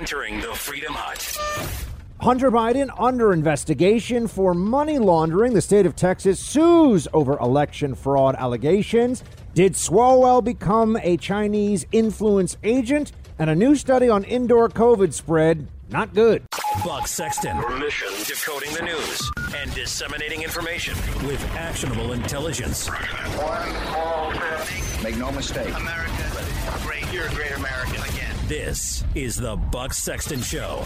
entering the Freedom Hut. Hunter Biden under investigation for money laundering. The state of Texas sues over election fraud allegations. Did Swalwell become a Chinese influence agent? And a new study on indoor COVID spread. Not good. Buck Sexton. Mission decoding the news and disseminating information with actionable intelligence. One small step. Make no mistake. America, great. You're a great American again. This is the Buck Sexton Show.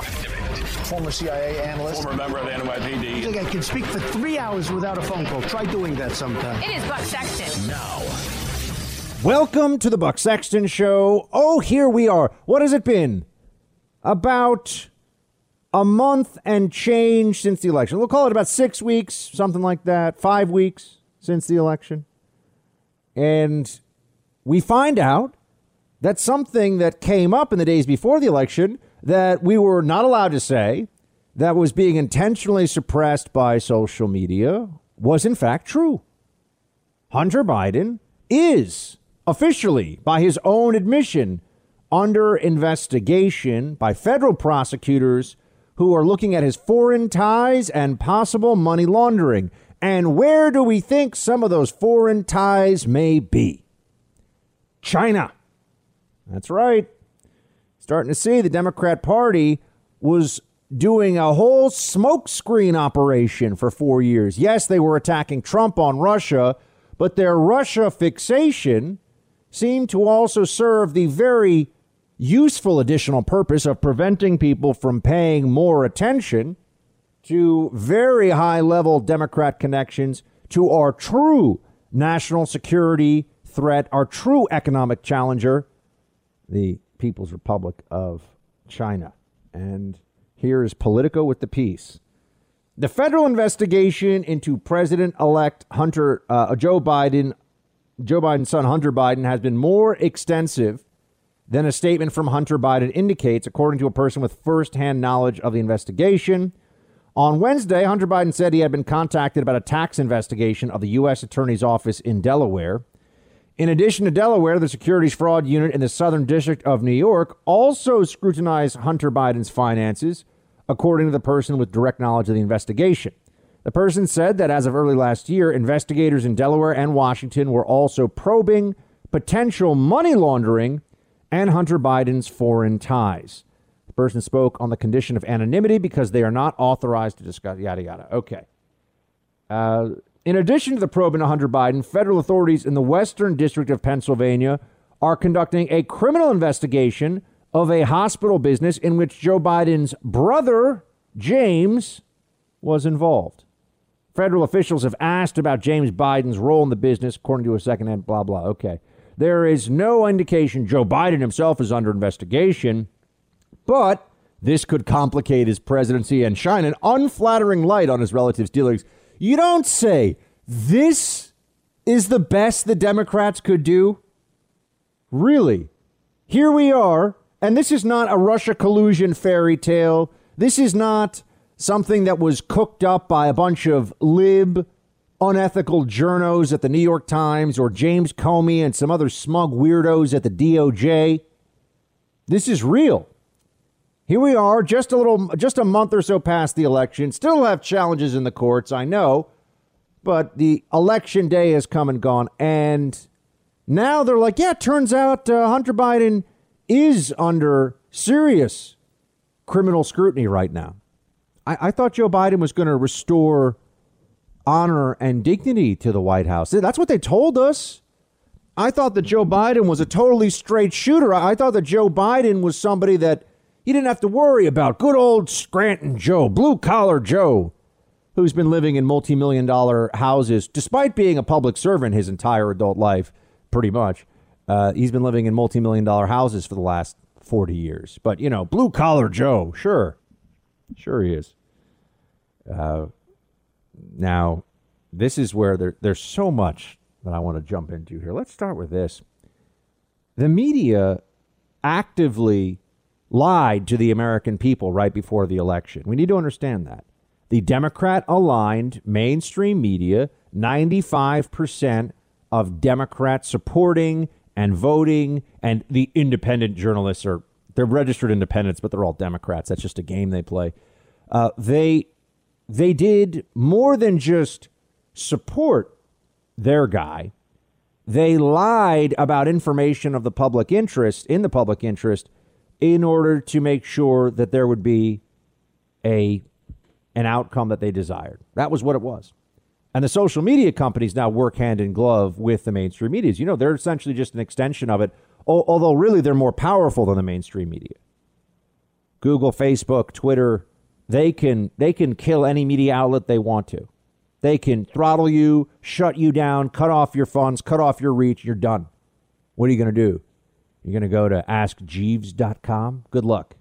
Former CIA analyst. Former member of the I NYPD. think I can speak for three hours without a phone call. Try doing that sometime. It is Buck Sexton. Now, Welcome to the Buck Sexton Show. Oh, here we are. What has it been? About a month and change since the election. We'll call it about six weeks, something like that, five weeks since the election. And we find out that something that came up in the days before the election that we were not allowed to say, that was being intentionally suppressed by social media, was in fact true. Hunter Biden is officially, by his own admission, under investigation by federal prosecutors who are looking at his foreign ties and possible money laundering. And where do we think some of those foreign ties may be? China. That's right. Starting to see the Democrat Party was doing a whole smokescreen operation for four years. Yes, they were attacking Trump on Russia, but their Russia fixation seemed to also serve the very useful additional purpose of preventing people from paying more attention to very high level Democrat connections to our true national security threat, our true economic challenger, the People's Republic of China. And here is Politico with the piece. The federal investigation into President elect Hunter uh, Joe Biden, Joe Biden's son Hunter Biden, has been more extensive than a statement from Hunter Biden indicates, according to a person with firsthand knowledge of the investigation. On Wednesday, Hunter Biden said he had been contacted about a tax investigation of the U.S. Attorney's Office in Delaware. In addition to Delaware, the Securities Fraud Unit in the Southern District of New York also scrutinized Hunter Biden's finances, according to the person with direct knowledge of the investigation. The person said that as of early last year, investigators in Delaware and Washington were also probing potential money laundering and Hunter Biden's foreign ties. The person spoke on the condition of anonymity because they are not authorized to discuss yada yada. Okay. Uh, in addition to the probe into Hunter Biden, federal authorities in the Western District of Pennsylvania are conducting a criminal investigation of a hospital business in which Joe Biden's brother, James, was involved. Federal officials have asked about James Biden's role in the business, according to a secondhand blah, blah. Okay. There is no indication Joe Biden himself is under investigation, but this could complicate his presidency and shine an unflattering light on his relatives' dealings. You don't say this is the best the Democrats could do? Really? Here we are, and this is not a Russia collusion fairy tale. This is not something that was cooked up by a bunch of lib, unethical journos at the New York Times or James Comey and some other smug weirdos at the DOJ. This is real. Here we are, just a little, just a month or so past the election. Still have challenges in the courts, I know, but the election day has come and gone, and now they're like, yeah, it turns out uh, Hunter Biden is under serious criminal scrutiny right now. I, I thought Joe Biden was going to restore honor and dignity to the White House. That's what they told us. I thought that Joe Biden was a totally straight shooter. I thought that Joe Biden was somebody that you didn't have to worry about. Good old Scranton Joe, blue collar Joe, who's been living in multi million dollar houses despite being a public servant his entire adult life, pretty much. Uh, he's been living in multi million dollar houses for the last 40 years. But, you know, blue collar Joe, sure. Sure he is. Uh, now, this is where there, there's so much that I want to jump into here. Let's start with this. The media actively lied to the American people right before the election. We need to understand that. The Democrat aligned mainstream media, 95% of Democrats supporting and voting, and the independent journalists are they're registered independents, but they're all Democrats. That's just a game they play. Uh, they they did more than just support their guy. They lied about information of the public interest in the public interest in order to make sure that there would be a an outcome that they desired. That was what it was. And the social media companies now work hand in glove with the mainstream media. You know, they're essentially just an extension of it, although really they're more powerful than the mainstream media. Google, Facebook, Twitter, they can they can kill any media outlet they want to. They can throttle you, shut you down, cut off your funds, cut off your reach, you're done. What are you going to do? You're going to go to askjeeves.com? Good luck.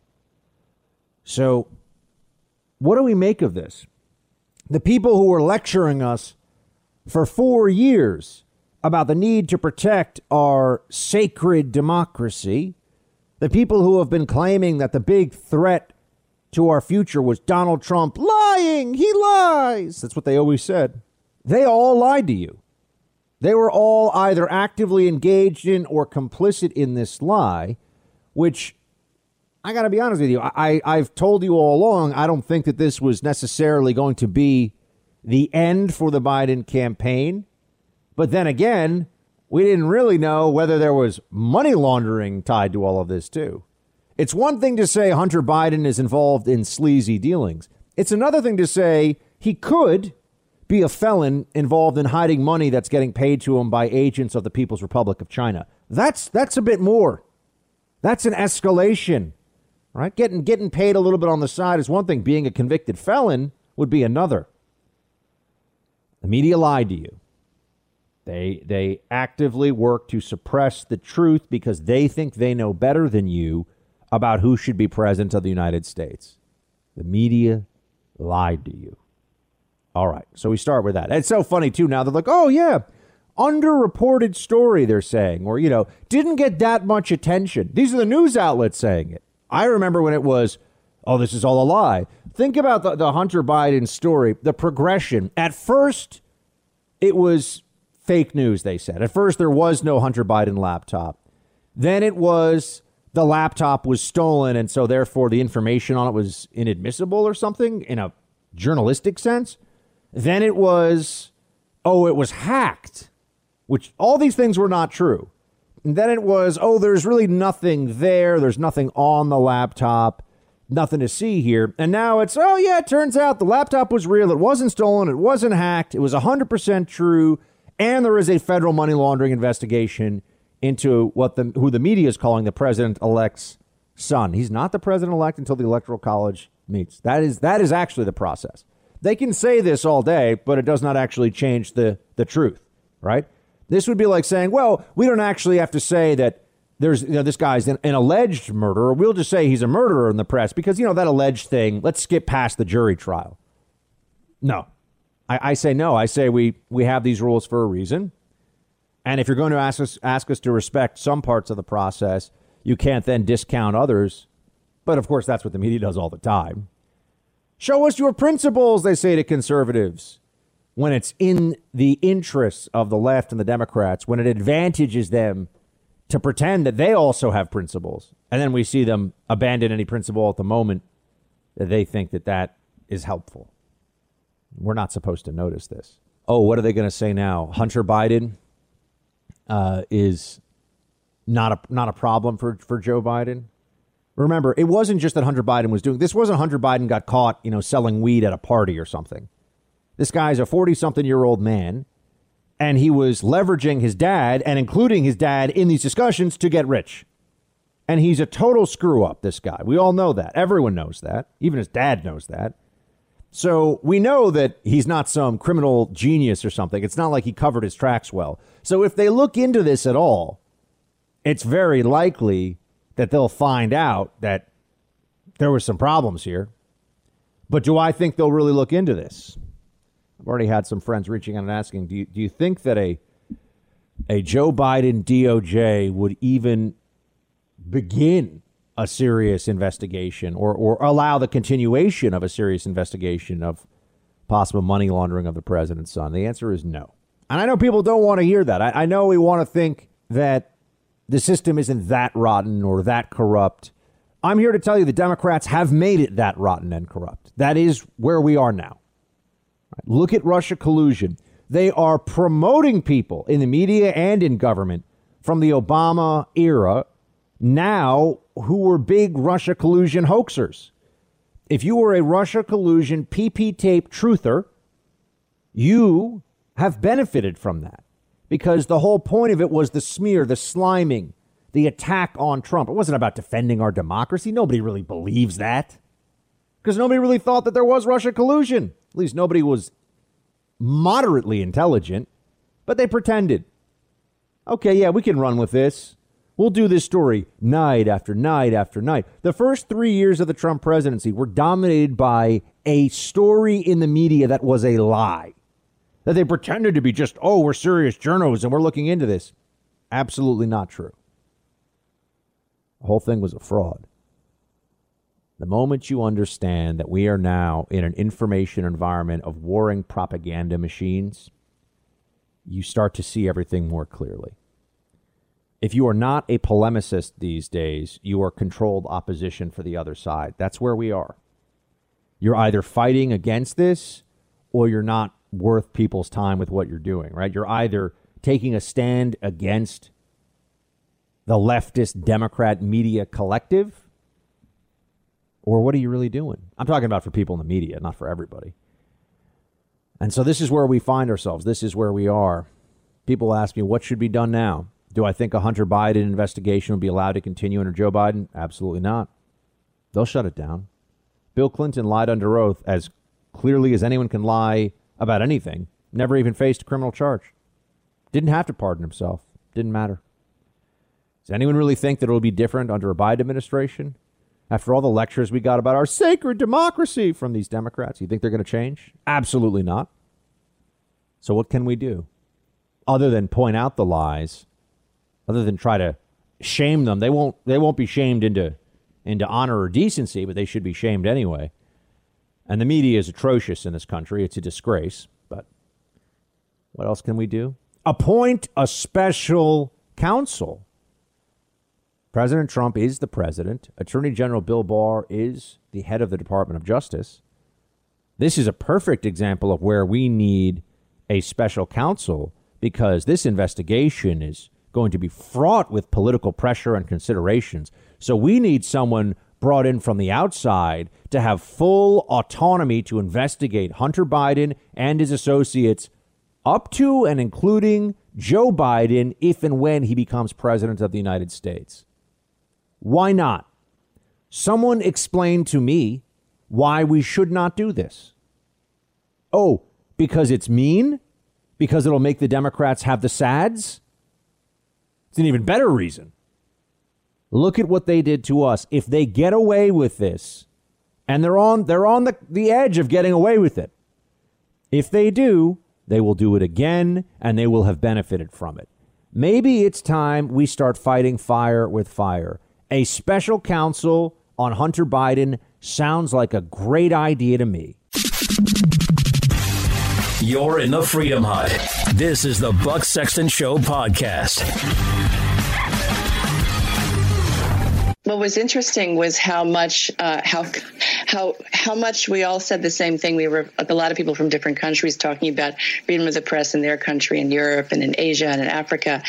So, what do we make of this? The people who were lecturing us for four years about the need to protect our sacred democracy, the people who have been claiming that the big threat to our future was Donald Trump lying, he lies. That's what they always said. They all lied to you. They were all either actively engaged in or complicit in this lie, which I got to be honest with you. I, I've told you all along, I don't think that this was necessarily going to be the end for the Biden campaign. But then again, we didn't really know whether there was money laundering tied to all of this, too. It's one thing to say Hunter Biden is involved in sleazy dealings, it's another thing to say he could be a felon involved in hiding money that's getting paid to him by agents of the People's Republic of China. That's that's a bit more. That's an escalation. Right? Getting getting paid a little bit on the side is one thing. Being a convicted felon would be another. The media lied to you. They they actively work to suppress the truth because they think they know better than you about who should be president of the United States. The media lied to you. All right. So we start with that. It's so funny, too. Now they're like, oh, yeah, underreported story, they're saying, or, you know, didn't get that much attention. These are the news outlets saying it. I remember when it was, oh, this is all a lie. Think about the, the Hunter Biden story, the progression. At first, it was fake news, they said. At first, there was no Hunter Biden laptop. Then it was the laptop was stolen, and so therefore the information on it was inadmissible or something in a journalistic sense. Then it was, oh, it was hacked, which all these things were not true. And then it was, oh, there's really nothing there. There's nothing on the laptop, nothing to see here. And now it's, oh, yeah, it turns out the laptop was real. It wasn't stolen. It wasn't hacked. It was 100% true. And there is a federal money laundering investigation into what the who the media is calling the president elect's son. He's not the president elect until the electoral college meets. That is that is actually the process. They can say this all day, but it does not actually change the, the truth, right? This would be like saying, well, we don't actually have to say that there's you know, this guy's an, an, alleged murderer. We'll just say he's a murderer in the press because, you know, that alleged thing, let's skip past the jury trial. No. I, I say no. I say we, we have these rules for a reason. And if you're going to ask us, ask us to respect some parts of the process, you can't then discount others. But of course, that's what the media does all the time. Show us your principles, they say to conservatives. When it's in the interests of the left and the Democrats, when it advantages them to pretend that they also have principles. And then we see them abandon any principle at the moment that they think that that is helpful. We're not supposed to notice this. Oh, what are they going to say now? Hunter Biden uh, is not a not a problem for for Joe Biden. Remember, it wasn't just that Hunter Biden was doing this wasn't Hunter Biden got caught, you know, selling weed at a party or something. This guy's a 40 something year old man, and he was leveraging his dad and including his dad in these discussions to get rich. And he's a total screw up, this guy. We all know that. Everyone knows that. Even his dad knows that. So we know that he's not some criminal genius or something. It's not like he covered his tracks well. So if they look into this at all, it's very likely that they'll find out that there were some problems here. But do I think they'll really look into this? I've already had some friends reaching out and asking, do you, do you think that a a Joe Biden DOJ would even begin a serious investigation or, or allow the continuation of a serious investigation of possible money laundering of the president's son? The answer is no. And I know people don't want to hear that. I, I know we want to think that the system isn't that rotten or that corrupt I'm here to tell you the Democrats have made it that rotten and corrupt. That is where we are now. Look at Russia collusion. They are promoting people in the media and in government from the Obama era now who were big Russia collusion hoaxers. If you were a Russia collusion PP tape truther, you have benefited from that because the whole point of it was the smear, the sliming, the attack on Trump. It wasn't about defending our democracy. Nobody really believes that because nobody really thought that there was Russia collusion. At least nobody was moderately intelligent, but they pretended. Okay, yeah, we can run with this. We'll do this story night after night after night. The first three years of the Trump presidency were dominated by a story in the media that was a lie. That they pretended to be just, oh, we're serious journalists and we're looking into this. Absolutely not true. The whole thing was a fraud. The moment you understand that we are now in an information environment of warring propaganda machines, you start to see everything more clearly. If you are not a polemicist these days, you are controlled opposition for the other side. That's where we are. You're either fighting against this or you're not worth people's time with what you're doing, right? You're either taking a stand against the leftist Democrat media collective? Or what are you really doing? I'm talking about for people in the media, not for everybody. And so this is where we find ourselves. This is where we are. People ask me, what should be done now? Do I think a Hunter Biden investigation will be allowed to continue under Joe Biden? Absolutely not. They'll shut it down. Bill Clinton lied under oath as clearly as anyone can lie about anything, never even faced a criminal charge. Didn't have to pardon himself. Didn't matter. Does anyone really think that it'll be different under a Biden administration? After all the lectures we got about our sacred democracy from these Democrats, you think they're going to change? Absolutely not. So, what can we do other than point out the lies, other than try to shame them? They won't, they won't be shamed into, into honor or decency, but they should be shamed anyway. And the media is atrocious in this country. It's a disgrace. But what else can we do? Appoint a special counsel President Trump is the president. Attorney General Bill Barr is the head of the Department of Justice. This is a perfect example of where we need a special counsel because this investigation is going to be fraught with political pressure and considerations. So we need someone brought in from the outside to have full autonomy to investigate Hunter Biden and his associates up to and including Joe Biden if and when he becomes president of the United States. Why not? Someone explain to me why we should not do this. Oh, because it's mean? Because it'll make the Democrats have the SADs? It's an even better reason. Look at what they did to us. If they get away with this, and they're on they're on the, the edge of getting away with it. If they do, they will do it again and they will have benefited from it. Maybe it's time we start fighting fire with fire. A special counsel on Hunter Biden sounds like a great idea to me. You're in the Freedom Hut. This is the Buck Sexton Show podcast. What was interesting was how much uh, how how how much we all said the same thing. We were a lot of people from different countries talking about freedom of the press in their country, in Europe, and in Asia, and in Africa,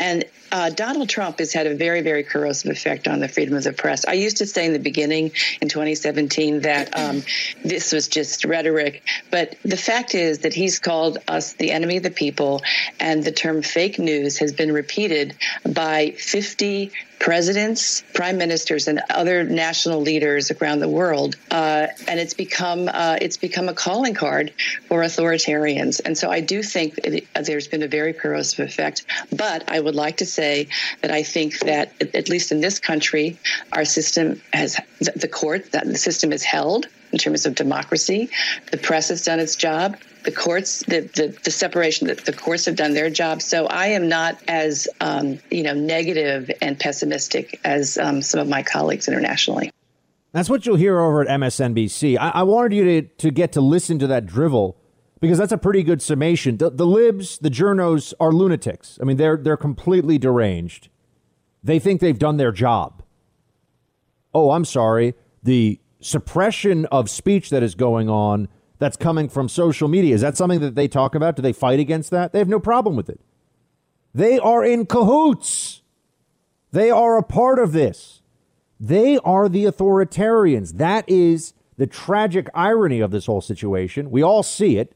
and uh, Donald Trump has had a very, very corrosive effect on the freedom of the press. I used to say in the beginning in 2017 that um, this was just rhetoric, but the fact is that he's called us the enemy of the people, and the term fake news has been repeated by 50 presidents, prime ministers, and other national leaders around the world, uh, and it's become uh, it's become a calling card for authoritarians. And so I do think uh, there's been a very corrosive effect. But I would like to say that I think that at least in this country, our system has the court that the system is held in terms of democracy. The press has done its job. The courts, the, the, the separation, that the courts have done their job. So I am not as, um, you know, negative and pessimistic as um, some of my colleagues internationally. That's what you'll hear over at MSNBC. I, I wanted you to, to get to listen to that drivel because that's a pretty good summation. The, the libs, the journos are lunatics. I mean, they're they're completely deranged. They think they've done their job. oh, I'm sorry, the suppression of speech that is going on that's coming from social media. Is that something that they talk about? Do they fight against that? They have no problem with it. They are in cahoots. They are a part of this. They are the authoritarians. That is the tragic irony of this whole situation. We all see it.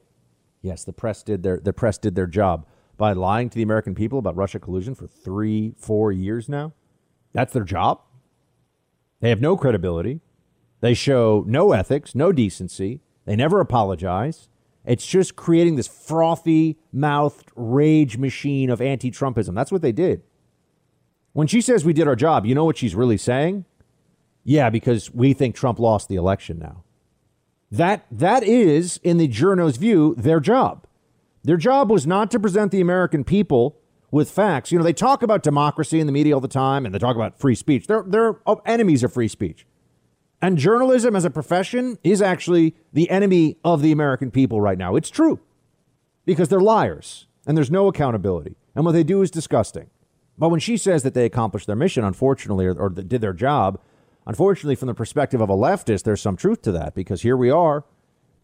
Yes, the press did their the press did their job by lying to the American people about Russia collusion for 3 4 years now. That's their job. They have no credibility. They show no ethics, no decency. They never apologize. It's just creating this frothy mouthed rage machine of anti Trumpism. That's what they did. When she says we did our job, you know what she's really saying? Yeah, because we think Trump lost the election now. That that is, in the journo's view, their job. Their job was not to present the American people with facts. You know, they talk about democracy in the media all the time and they talk about free speech. They're they're oh, enemies of free speech. And journalism as a profession is actually the enemy of the American people right now. It's true because they're liars and there's no accountability. And what they do is disgusting. But when she says that they accomplished their mission, unfortunately, or, or did their job, unfortunately, from the perspective of a leftist, there's some truth to that because here we are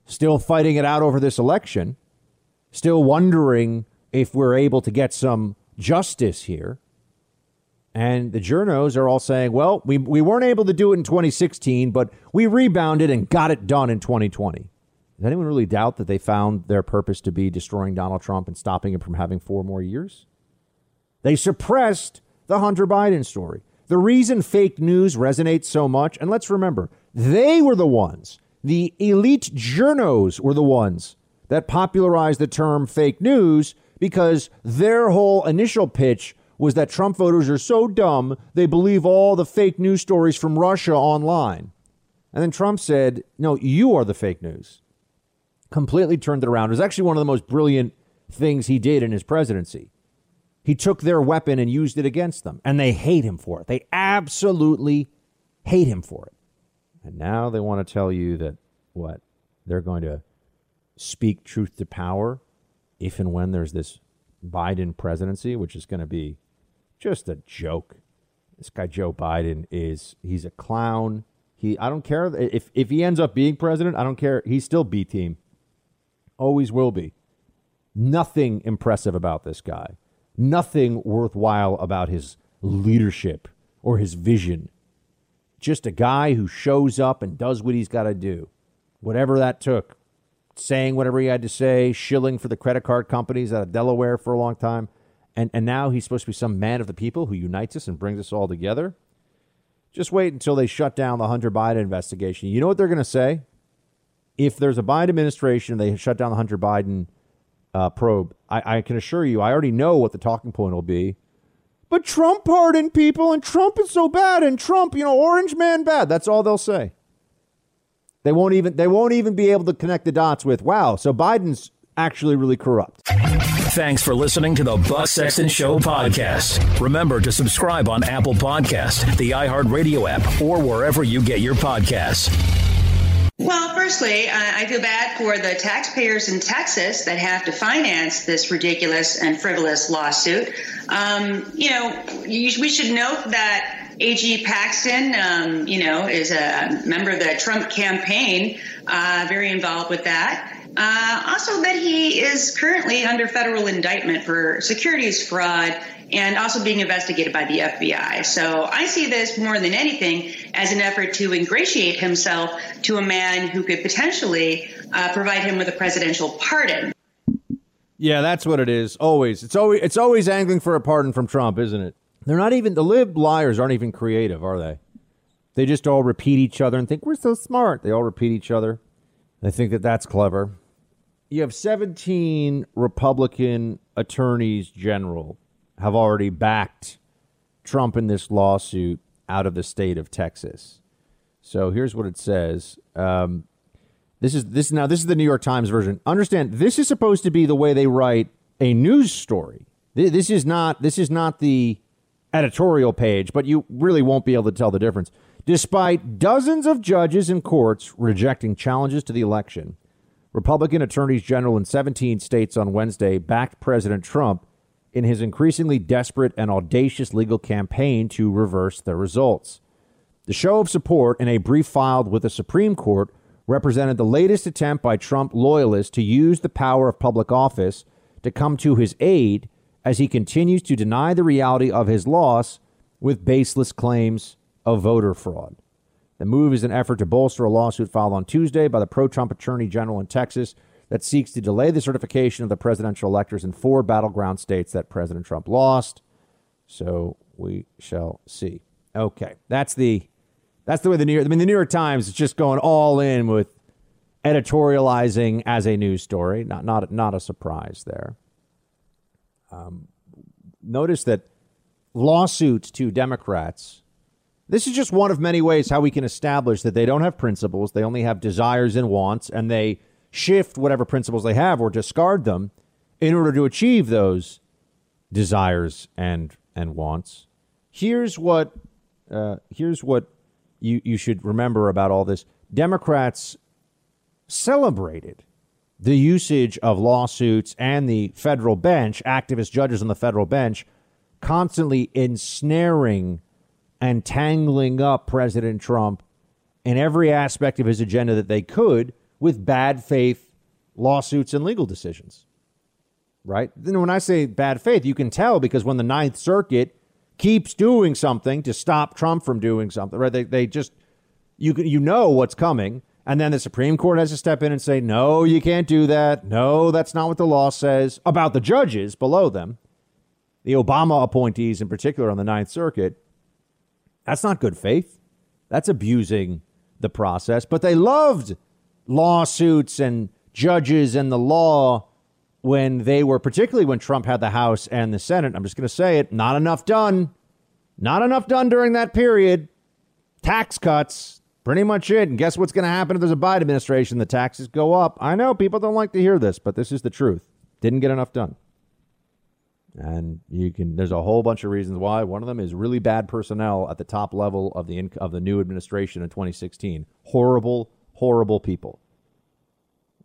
still fighting it out over this election, still wondering if we're able to get some justice here. And the journos are all saying, well, we, we weren't able to do it in 2016, but we rebounded and got it done in 2020. Does anyone really doubt that they found their purpose to be destroying Donald Trump and stopping him from having four more years? They suppressed the Hunter Biden story. The reason fake news resonates so much, and let's remember, they were the ones, the elite journos were the ones that popularized the term fake news because their whole initial pitch was that Trump voters are so dumb they believe all the fake news stories from Russia online. And then Trump said, No, you are the fake news. Completely turned it around. It was actually one of the most brilliant things he did in his presidency. He took their weapon and used it against them, and they hate him for it. They absolutely hate him for it. And now they want to tell you that what? They're going to speak truth to power if and when there's this Biden presidency, which is going to be just a joke. This guy Joe Biden is he's a clown. He I don't care if if he ends up being president, I don't care. He's still B team. Always will be. Nothing impressive about this guy. Nothing worthwhile about his leadership or his vision. Just a guy who shows up and does what he's got to do. Whatever that took. Saying whatever he had to say, shilling for the credit card companies out of Delaware for a long time and, and now he's supposed to be some man of the people who unites us and brings us all together. Just wait until they shut down the Hunter Biden investigation. You know what they're going to say? If there's a Biden administration, they shut down the Hunter Biden uh, probe. I, I can assure you, I already know what the talking point will be. But Trump pardoned people, and Trump is so bad, and Trump, you know, orange man bad. That's all they'll say. They won't even they won't even be able to connect the dots with wow. So Biden's actually really corrupt. Thanks for listening to the Buck Sexton Show podcast. Remember to subscribe on Apple Podcast, the iHeartRadio app, or wherever you get your podcasts. Well, firstly, I feel bad for the taxpayers in Texas that have to finance this ridiculous and frivolous lawsuit. Um, you know, we should note that AG Paxton, um, you know, is a member of the Trump campaign, uh, very involved with that. Uh, also, that he is currently under federal indictment for securities fraud and also being investigated by the FBI. So I see this more than anything as an effort to ingratiate himself to a man who could potentially uh, provide him with a presidential pardon. Yeah, that's what it is. Always, it's always it's always angling for a pardon from Trump, isn't it? They're not even the lib liars aren't even creative, are they? They just all repeat each other and think we're so smart. They all repeat each other. They think that that's clever you have 17 Republican attorneys general have already backed Trump in this lawsuit out of the state of Texas. So here's what it says. Um, this is this now this is the New York Times version. Understand this is supposed to be the way they write a news story. This is not this is not the editorial page, but you really won't be able to tell the difference. Despite dozens of judges and courts rejecting challenges to the election, Republican attorneys general in 17 states on Wednesday backed President Trump in his increasingly desperate and audacious legal campaign to reverse the results. The show of support in a brief filed with the Supreme Court represented the latest attempt by Trump loyalists to use the power of public office to come to his aid as he continues to deny the reality of his loss with baseless claims of voter fraud. The move is an effort to bolster a lawsuit filed on Tuesday by the pro Trump Attorney General in Texas that seeks to delay the certification of the presidential electors in four battleground states that President Trump lost. So we shall see. Okay, that's the that's the way the New York. I mean, the New York Times is just going all in with editorializing as a news story. Not not not a surprise there. Um, notice that lawsuits to Democrats this is just one of many ways how we can establish that they don't have principles, they only have desires and wants, and they shift whatever principles they have or discard them in order to achieve those desires and and wants. Here's what uh, here's what you you should remember about all this. Democrats celebrated the usage of lawsuits and the federal bench, activist judges on the federal bench, constantly ensnaring and tangling up President Trump in every aspect of his agenda that they could with bad faith lawsuits and legal decisions. Right? Then when I say bad faith, you can tell because when the Ninth Circuit keeps doing something to stop Trump from doing something, right? They, they just, you, you know what's coming. And then the Supreme Court has to step in and say, no, you can't do that. No, that's not what the law says about the judges below them, the Obama appointees in particular on the Ninth Circuit. That's not good faith. That's abusing the process. But they loved lawsuits and judges and the law when they were, particularly when Trump had the House and the Senate. I'm just going to say it not enough done. Not enough done during that period. Tax cuts, pretty much it. And guess what's going to happen if there's a Biden administration? The taxes go up. I know people don't like to hear this, but this is the truth. Didn't get enough done. And you can there's a whole bunch of reasons why. One of them is really bad personnel at the top level of the of the new administration in 2016. Horrible, horrible people.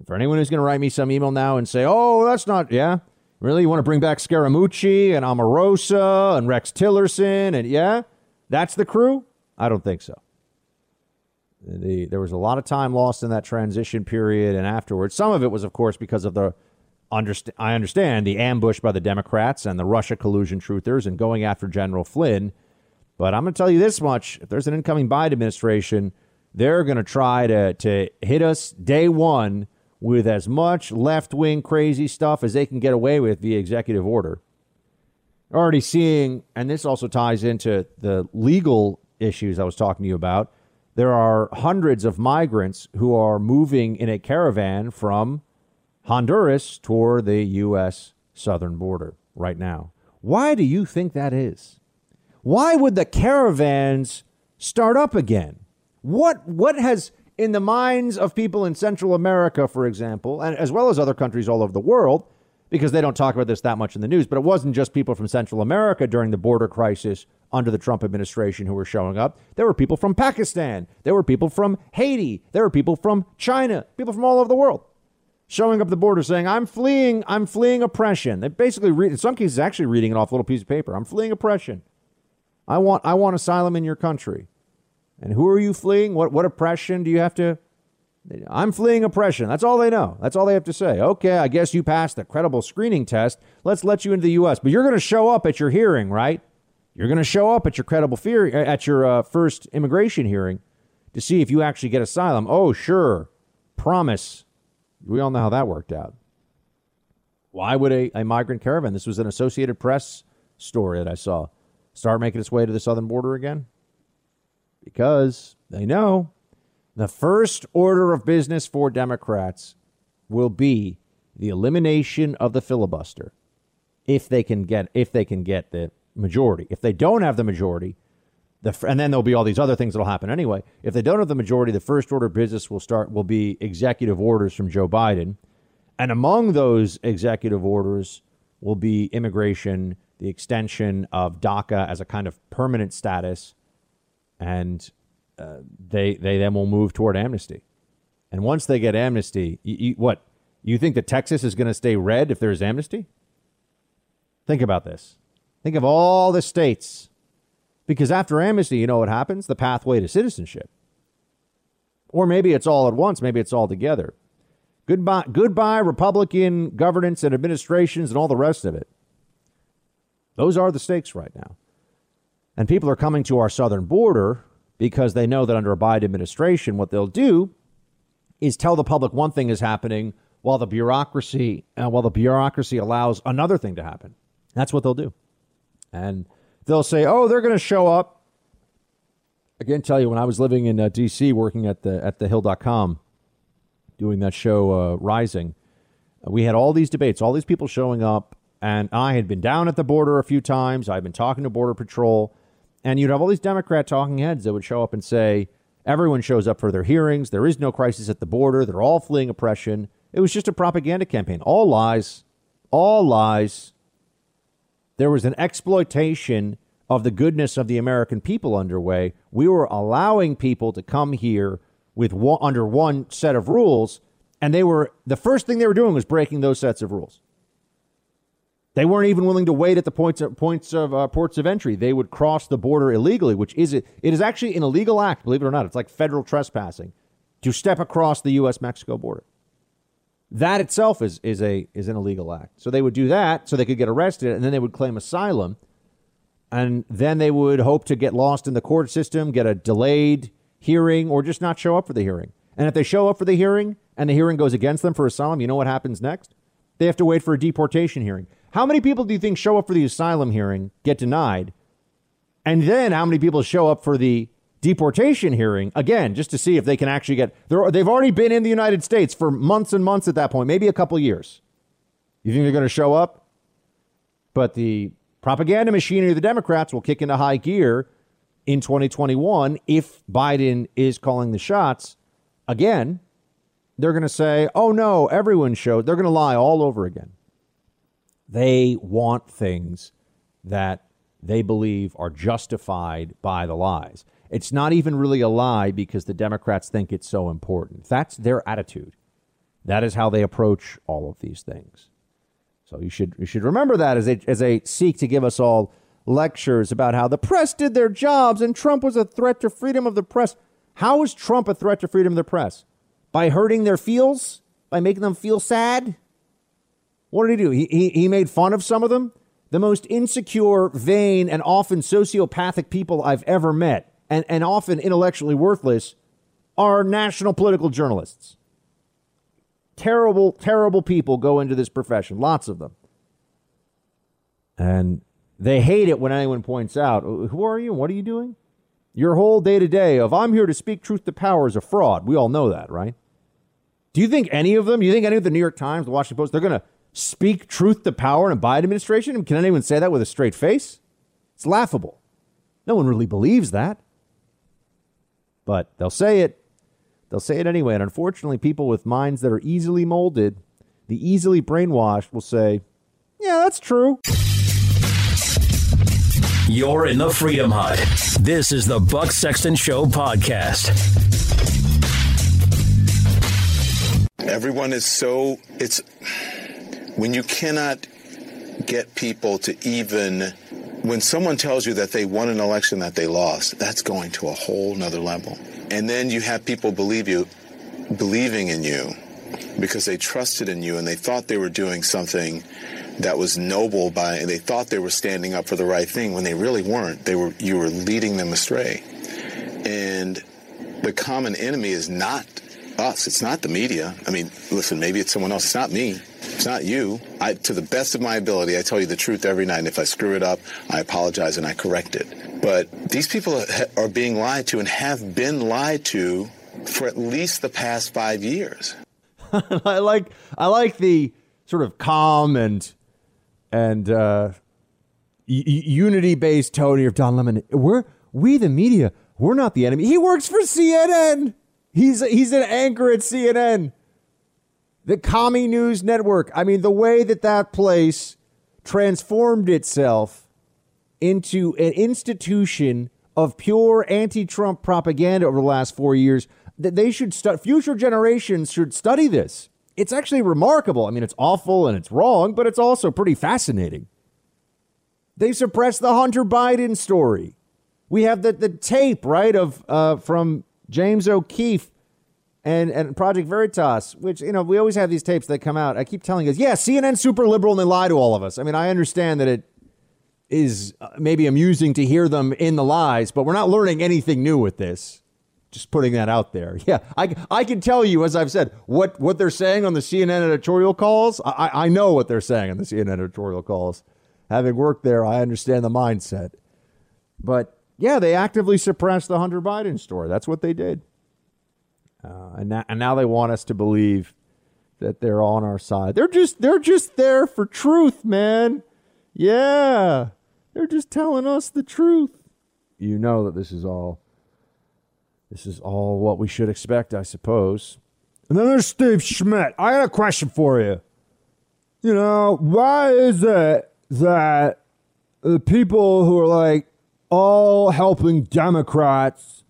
For anyone who's going to write me some email now and say, "Oh, that's not yeah, really you want to bring back Scaramucci and Omarosa and Rex Tillerson and yeah, that's the crew?" I don't think so. The, there was a lot of time lost in that transition period and afterwards. Some of it was, of course, because of the Underst- I understand the ambush by the Democrats and the Russia collusion truthers and going after General Flynn. But I'm going to tell you this much if there's an incoming Biden administration, they're going to try to, to hit us day one with as much left wing crazy stuff as they can get away with via executive order. Already seeing, and this also ties into the legal issues I was talking to you about. There are hundreds of migrants who are moving in a caravan from Honduras toward the U.S. southern border right now. Why do you think that is? Why would the caravans start up again? What what has in the minds of people in Central America, for example, and as well as other countries all over the world, because they don't talk about this that much in the news, but it wasn't just people from Central America during the border crisis under the Trump administration who were showing up. There were people from Pakistan, there were people from Haiti, there were people from China, people from all over the world showing up the border saying, I'm fleeing, I'm fleeing oppression. They basically read, in some cases, actually reading it off a little piece of paper. I'm fleeing oppression. I want, I want asylum in your country. And who are you fleeing? What, what oppression do you have to? I'm fleeing oppression. That's all they know. That's all they have to say. Okay, I guess you passed the credible screening test. Let's let you into the U.S. But you're going to show up at your hearing, right? You're going to show up at your credible fear at your uh, first immigration hearing to see if you actually get asylum. Oh, sure. Promise we all know how that worked out. Why would a, a migrant caravan, this was an Associated Press story that I saw, start making its way to the southern border again? Because they know the first order of business for Democrats will be the elimination of the filibuster if they can get if they can get the majority. If they don't have the majority, the, and then there'll be all these other things that'll happen anyway. If they don't have the majority, the first order of business will start will be executive orders from Joe Biden, and among those executive orders will be immigration, the extension of DACA as a kind of permanent status, and uh, they they then will move toward amnesty. And once they get amnesty, you, you, what you think that Texas is going to stay red if there's amnesty? Think about this. Think of all the states Because after amnesty, you know what happens? The pathway to citizenship. Or maybe it's all at once, maybe it's all together. Goodbye, goodbye, Republican governance and administrations and all the rest of it. Those are the stakes right now. And people are coming to our southern border because they know that under a Biden administration, what they'll do is tell the public one thing is happening while the bureaucracy uh, while the bureaucracy allows another thing to happen. That's what they'll do. And they'll say, "Oh, they're going to show up." I can tell you when I was living in uh, D.C. working at the at the Hill.com, doing that show uh, Rising, we had all these debates, all these people showing up, and I had been down at the border a few times. I've been talking to Border Patrol, and you'd have all these Democrat talking heads that would show up and say, "Everyone shows up for their hearings. There is no crisis at the border. They're all fleeing oppression." It was just a propaganda campaign. All lies. All lies. There was an exploitation of the goodness of the American people underway. We were allowing people to come here with one, under one set of rules, and they were the first thing they were doing was breaking those sets of rules. They weren't even willing to wait at the points of, points of uh, ports of entry. They would cross the border illegally, which is it. It is actually an illegal act, believe it or not. It's like federal trespassing to step across the U.S. Mexico border. That itself is is a is an illegal act. So they would do that so they could get arrested and then they would claim asylum. And then they would hope to get lost in the court system, get a delayed hearing, or just not show up for the hearing. And if they show up for the hearing and the hearing goes against them for asylum, you know what happens next? They have to wait for a deportation hearing. How many people do you think show up for the asylum hearing, get denied? And then how many people show up for the deportation hearing again just to see if they can actually get they've already been in the United States for months and months at that point, maybe a couple years. You think they're going to show up? But the propaganda machinery of the Democrats will kick into high gear in 2021 if Biden is calling the shots again. They're going to say, "Oh no, everyone showed." They're going to lie all over again. They want things that they believe are justified by the lies. It's not even really a lie because the Democrats think it's so important. That's their attitude. That is how they approach all of these things. So you should you should remember that as they as they seek to give us all lectures about how the press did their jobs and Trump was a threat to freedom of the press. How is Trump a threat to freedom of the press? By hurting their feels? By making them feel sad? What did he do? He, he, he made fun of some of them? The most insecure, vain, and often sociopathic people I've ever met and, and often intellectually worthless are national political journalists. Terrible, terrible people go into this profession, lots of them. And they hate it when anyone points out, oh, Who are you what are you doing? Your whole day to day of, I'm here to speak truth to power is a fraud. We all know that, right? Do you think any of them, you think any of the New York Times, the Washington Post, they're going to speak truth to power in a Biden administration? Can anyone say that with a straight face? It's laughable. No one really believes that. But they'll say it. They'll say it anyway. And unfortunately, people with minds that are easily molded, the easily brainwashed, will say, yeah, that's true. You're in the Freedom Hut. This is the Buck Sexton Show podcast. Everyone is so, it's when you cannot get people to even when someone tells you that they won an election that they lost, that's going to a whole nother level. And then you have people believe you, believing in you because they trusted in you and they thought they were doing something that was noble by and they thought they were standing up for the right thing when they really weren't. They were you were leading them astray. And the common enemy is not us. It's not the media. I mean, listen, maybe it's someone else. It's not me. It's not you. I, to the best of my ability, I tell you the truth every night. And if I screw it up, I apologize and I correct it. But these people are being lied to and have been lied to for at least the past five years. I like I like the sort of calm and and uh, unity based tone of Don Lemon. We're we the media. We're not the enemy. He works for CNN. He's he's an anchor at CNN. The Commie News Network. I mean, the way that that place transformed itself into an institution of pure anti-Trump propaganda over the last four years. That they should future generations should study this. It's actually remarkable. I mean, it's awful and it's wrong, but it's also pretty fascinating. They suppressed the Hunter Biden story. We have the, the tape, right, of uh, from James O'Keefe and, and Project Veritas, which, you know, we always have these tapes that come out. I keep telling us, yeah, CNN super liberal and they lie to all of us. I mean, I understand that it is uh, maybe amusing to hear them in the lies, but we're not learning anything new with this. Just putting that out there. Yeah, I, I can tell you, as I've said, what, what they're saying on the CNN editorial calls. I, I know what they're saying on the CNN editorial calls. Having worked there, I understand the mindset. But yeah, they actively suppressed the Hunter Biden story. That's what they did. Uh, and, now, and now they want us to believe that they're on our side. They're just they're just there for truth, man. Yeah. They're just telling us the truth. You know that this is all this is all what we should expect, I suppose. And then there's Steve Schmidt. I got a question for you. You know, why is it that the people who are like all helping Democrats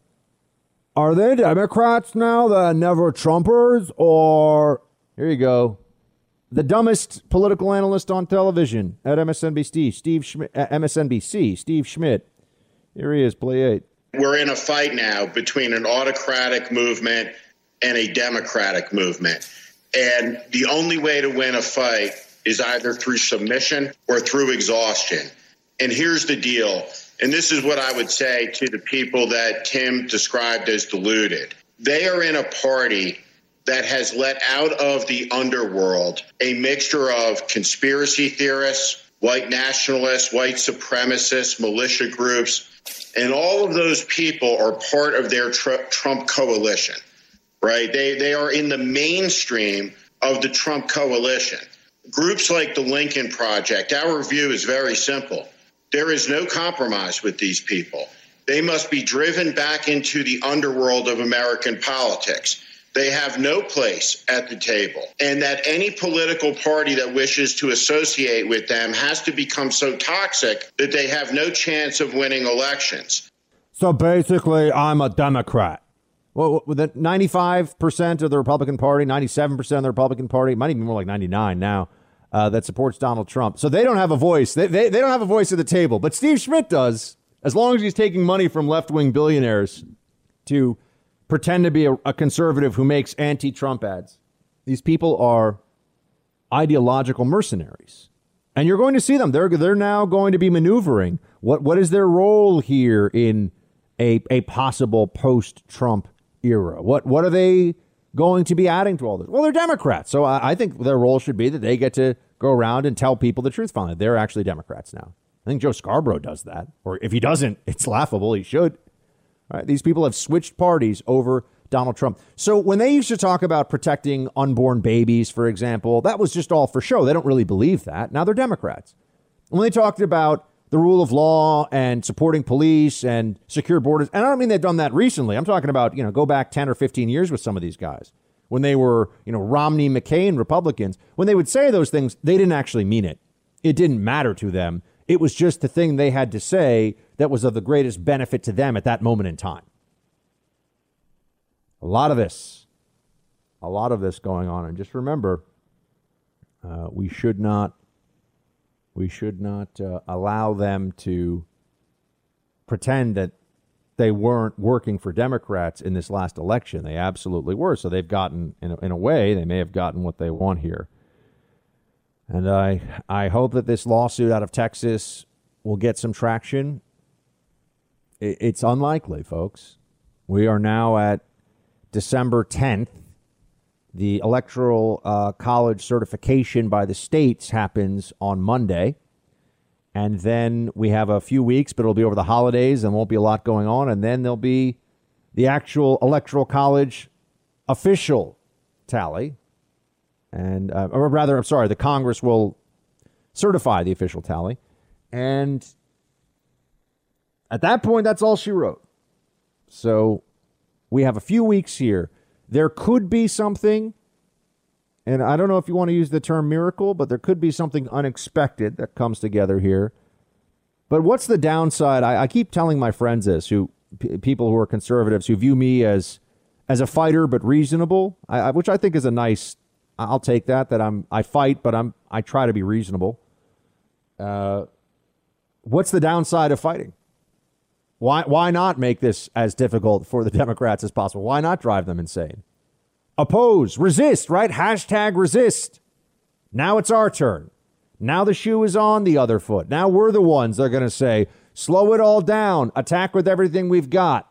are they Democrats now the never Trumpers or here you go the dumbest political analyst on television at MSNBC, Steve Schmidt, uh, MSNBC, Steve Schmidt. Here he is, play eight. We're in a fight now between an autocratic movement and a democratic movement. And the only way to win a fight is either through submission or through exhaustion. And here's the deal. And this is what I would say to the people that Tim described as deluded. They are in a party that has let out of the underworld a mixture of conspiracy theorists, white nationalists, white supremacists, militia groups, and all of those people are part of their tr- Trump coalition, right? They, they are in the mainstream of the Trump coalition. Groups like the Lincoln Project, our view is very simple. There is no compromise with these people. They must be driven back into the underworld of American politics. They have no place at the table, and that any political party that wishes to associate with them has to become so toxic that they have no chance of winning elections. So basically, I'm a Democrat. Well, the 95% of the Republican Party, 97% of the Republican Party, might even be more like 99 now, uh, that supports Donald Trump. So they don't have a voice. They, they, they don't have a voice at the table. But Steve Schmidt does, as long as he's taking money from left wing billionaires to pretend to be a, a conservative who makes anti Trump ads. These people are ideological mercenaries. And you're going to see them. They're, they're now going to be maneuvering. What, what is their role here in a, a possible post Trump era? What, what are they going to be adding to all this? Well, they're Democrats. So I, I think their role should be that they get to go around and tell people the truth finally. They're actually Democrats now. I think Joe Scarborough does that. Or if he doesn't, it's laughable. He should. Right? These people have switched parties over Donald Trump. So when they used to talk about protecting unborn babies, for example, that was just all for show. They don't really believe that. Now they're Democrats. When they talked about the rule of law and supporting police and secure borders, and I don't mean they've done that recently. I'm talking about, you know, go back 10 or 15 years with some of these guys. When they were, you know, Romney, McCain Republicans, when they would say those things, they didn't actually mean it. It didn't matter to them. It was just the thing they had to say that was of the greatest benefit to them at that moment in time. A lot of this, a lot of this going on. And just remember, uh, we should not, we should not uh, allow them to pretend that they weren't working for Democrats in this last election. They absolutely were. So they've gotten, in a, in a way, they may have gotten what they want here. And I, I hope that this lawsuit out of Texas will get some traction it's unlikely, folks. We are now at December 10th. The electoral uh, college certification by the states happens on Monday. And then we have a few weeks, but it'll be over the holidays and won't be a lot going on. And then there'll be the actual electoral college official tally. And, uh, or rather, I'm sorry, the Congress will certify the official tally. And at that point, that's all she wrote. So we have a few weeks here. There could be something, and I don't know if you want to use the term miracle, but there could be something unexpected that comes together here. But what's the downside? I, I keep telling my friends this, who p- people who are conservatives who view me as as a fighter but reasonable, I, I, which I think is a nice. I'll take that. That I'm I fight, but I'm I try to be reasonable. Uh, what's the downside of fighting? Why, why not make this as difficult for the Democrats as possible? Why not drive them insane? Oppose, resist, right? Hashtag resist. Now it's our turn. Now the shoe is on the other foot. Now we're the ones that are going to say, slow it all down, attack with everything we've got,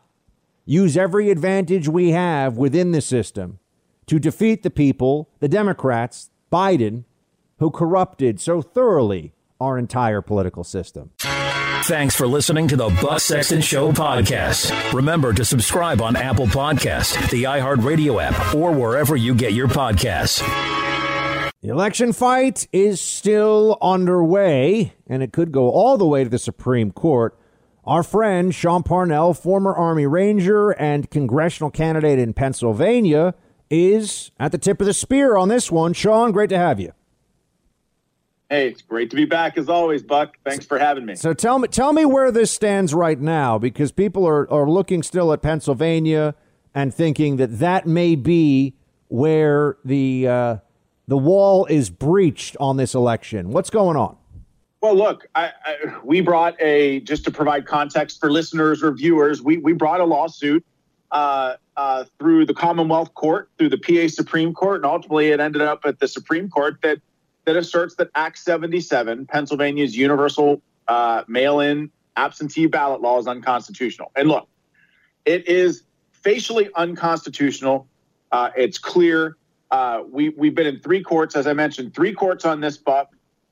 use every advantage we have within the system to defeat the people, the Democrats, Biden, who corrupted so thoroughly our entire political system. Thanks for listening to the Buck Sexton Show podcast. Remember to subscribe on Apple Podcast, the iHeartRadio app, or wherever you get your podcasts. The election fight is still underway, and it could go all the way to the Supreme Court. Our friend Sean Parnell, former Army Ranger and congressional candidate in Pennsylvania, is at the tip of the spear on this one. Sean, great to have you. Hey, it's great to be back as always, Buck. Thanks for having me. So tell me, tell me where this stands right now, because people are, are looking still at Pennsylvania and thinking that that may be where the uh, the wall is breached on this election. What's going on? Well, look, I, I, we brought a just to provide context for listeners or viewers. We we brought a lawsuit uh, uh, through the Commonwealth Court, through the PA Supreme Court, and ultimately it ended up at the Supreme Court that that asserts that Act 77, Pennsylvania's universal uh, mail-in absentee ballot law, is unconstitutional. And look, it is facially unconstitutional. Uh, it's clear. Uh, we we've been in three courts, as I mentioned, three courts on this, but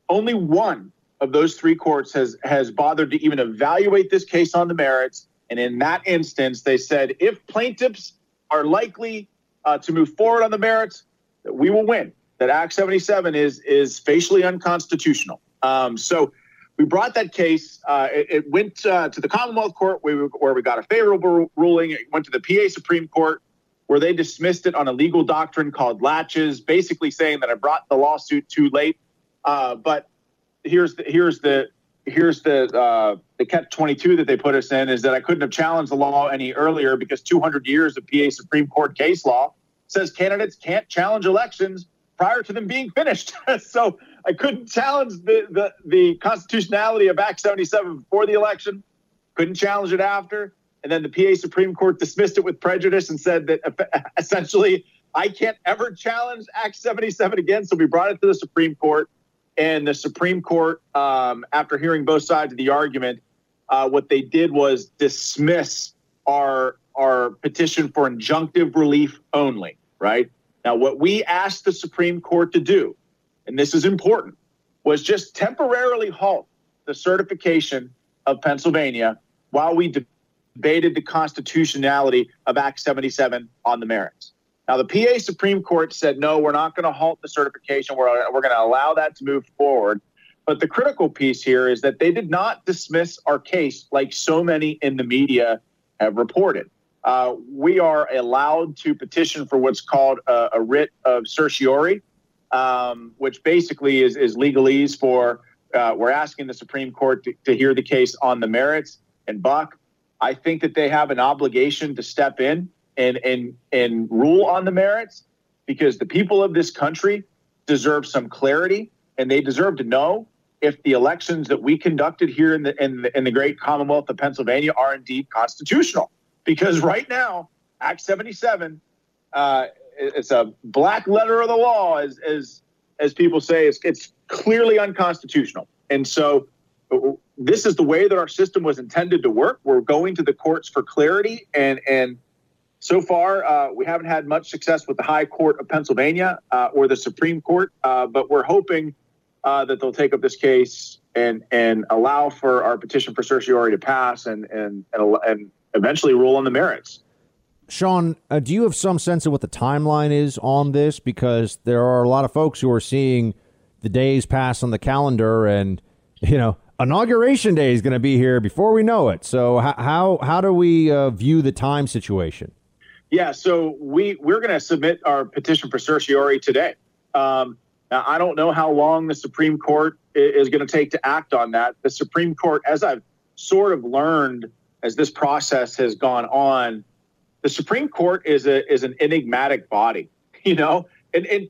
only one of those three courts has has bothered to even evaluate this case on the merits. And in that instance, they said if plaintiffs are likely uh, to move forward on the merits, we will win. That Act 77 is is facially unconstitutional. Um, so we brought that case. Uh, it, it, went uh, to the Commonwealth Court where we, where we got a favorable ruling. It went to the PA Supreme Court where they dismissed it on a legal doctrine called laches, basically saying that I brought the lawsuit too late. Uh, but here's the here's the here's the uh, the catch 22 that they put us in is that I couldn't have challenged the law any earlier because 200 years of PA Supreme Court case law says candidates can't challenge elections prior to them being finished. so I couldn't challenge the, the the constitutionality of Act 77 before the election, couldn't challenge it after, and then the PA Supreme Court dismissed it with prejudice and said that essentially I can't ever challenge Act 77 again. So we brought it to the Supreme Court. And the Supreme Court, um, after hearing both sides of the argument, uh, what they did was dismiss our our petition for injunctive relief only. Right now, what we asked the Supreme Court to do, and this is important, was just temporarily halt the certification of Pennsylvania while we debated the constitutionality of Act 77 on the merits. Now, the PA Supreme Court said, no, we're not going to halt the certification. We're, we're going to allow that to move forward. But the critical piece here is that they did not dismiss our case like so many in the media have reported. Uh, we are allowed to petition for what's called a, a writ of certiorari, um, which basically is, is legalese for uh, we're asking the Supreme Court to, to hear the case on the merits. And Buck, I think that they have an obligation to step in and and and rule on the merits because the people of this country deserve some clarity and they deserve to know if the elections that we conducted here in the in the, in the great Commonwealth of Pennsylvania are indeed constitutional. Because right now, Act 77, uh, it's a black letter of the law, as as as people say, it's, it's clearly unconstitutional. And so this is the way that our system was intended to work. We're going to the courts for clarity, and and so far uh, we haven't had much success with the High Court of Pennsylvania uh, or the Supreme Court, uh, but we're hoping uh, that they'll take up this case and and allow for our petition for certiorari to pass and and and, and eventually rule on the merits. Sean, uh, do you have some sense of what the timeline is on this? Because there are a lot of folks who are seeing the days pass on the calendar, and you know inauguration day is going to be here before we know it. So how how do we uh, view the time situation? Yeah, so we we're going to submit our petition for certiorari today. Um, now I don't know how long the Supreme Court is going to take to act on that. The Supreme Court, as I've sort of learned as this process has gone on, the Supreme Court is a is an enigmatic body, you know, and and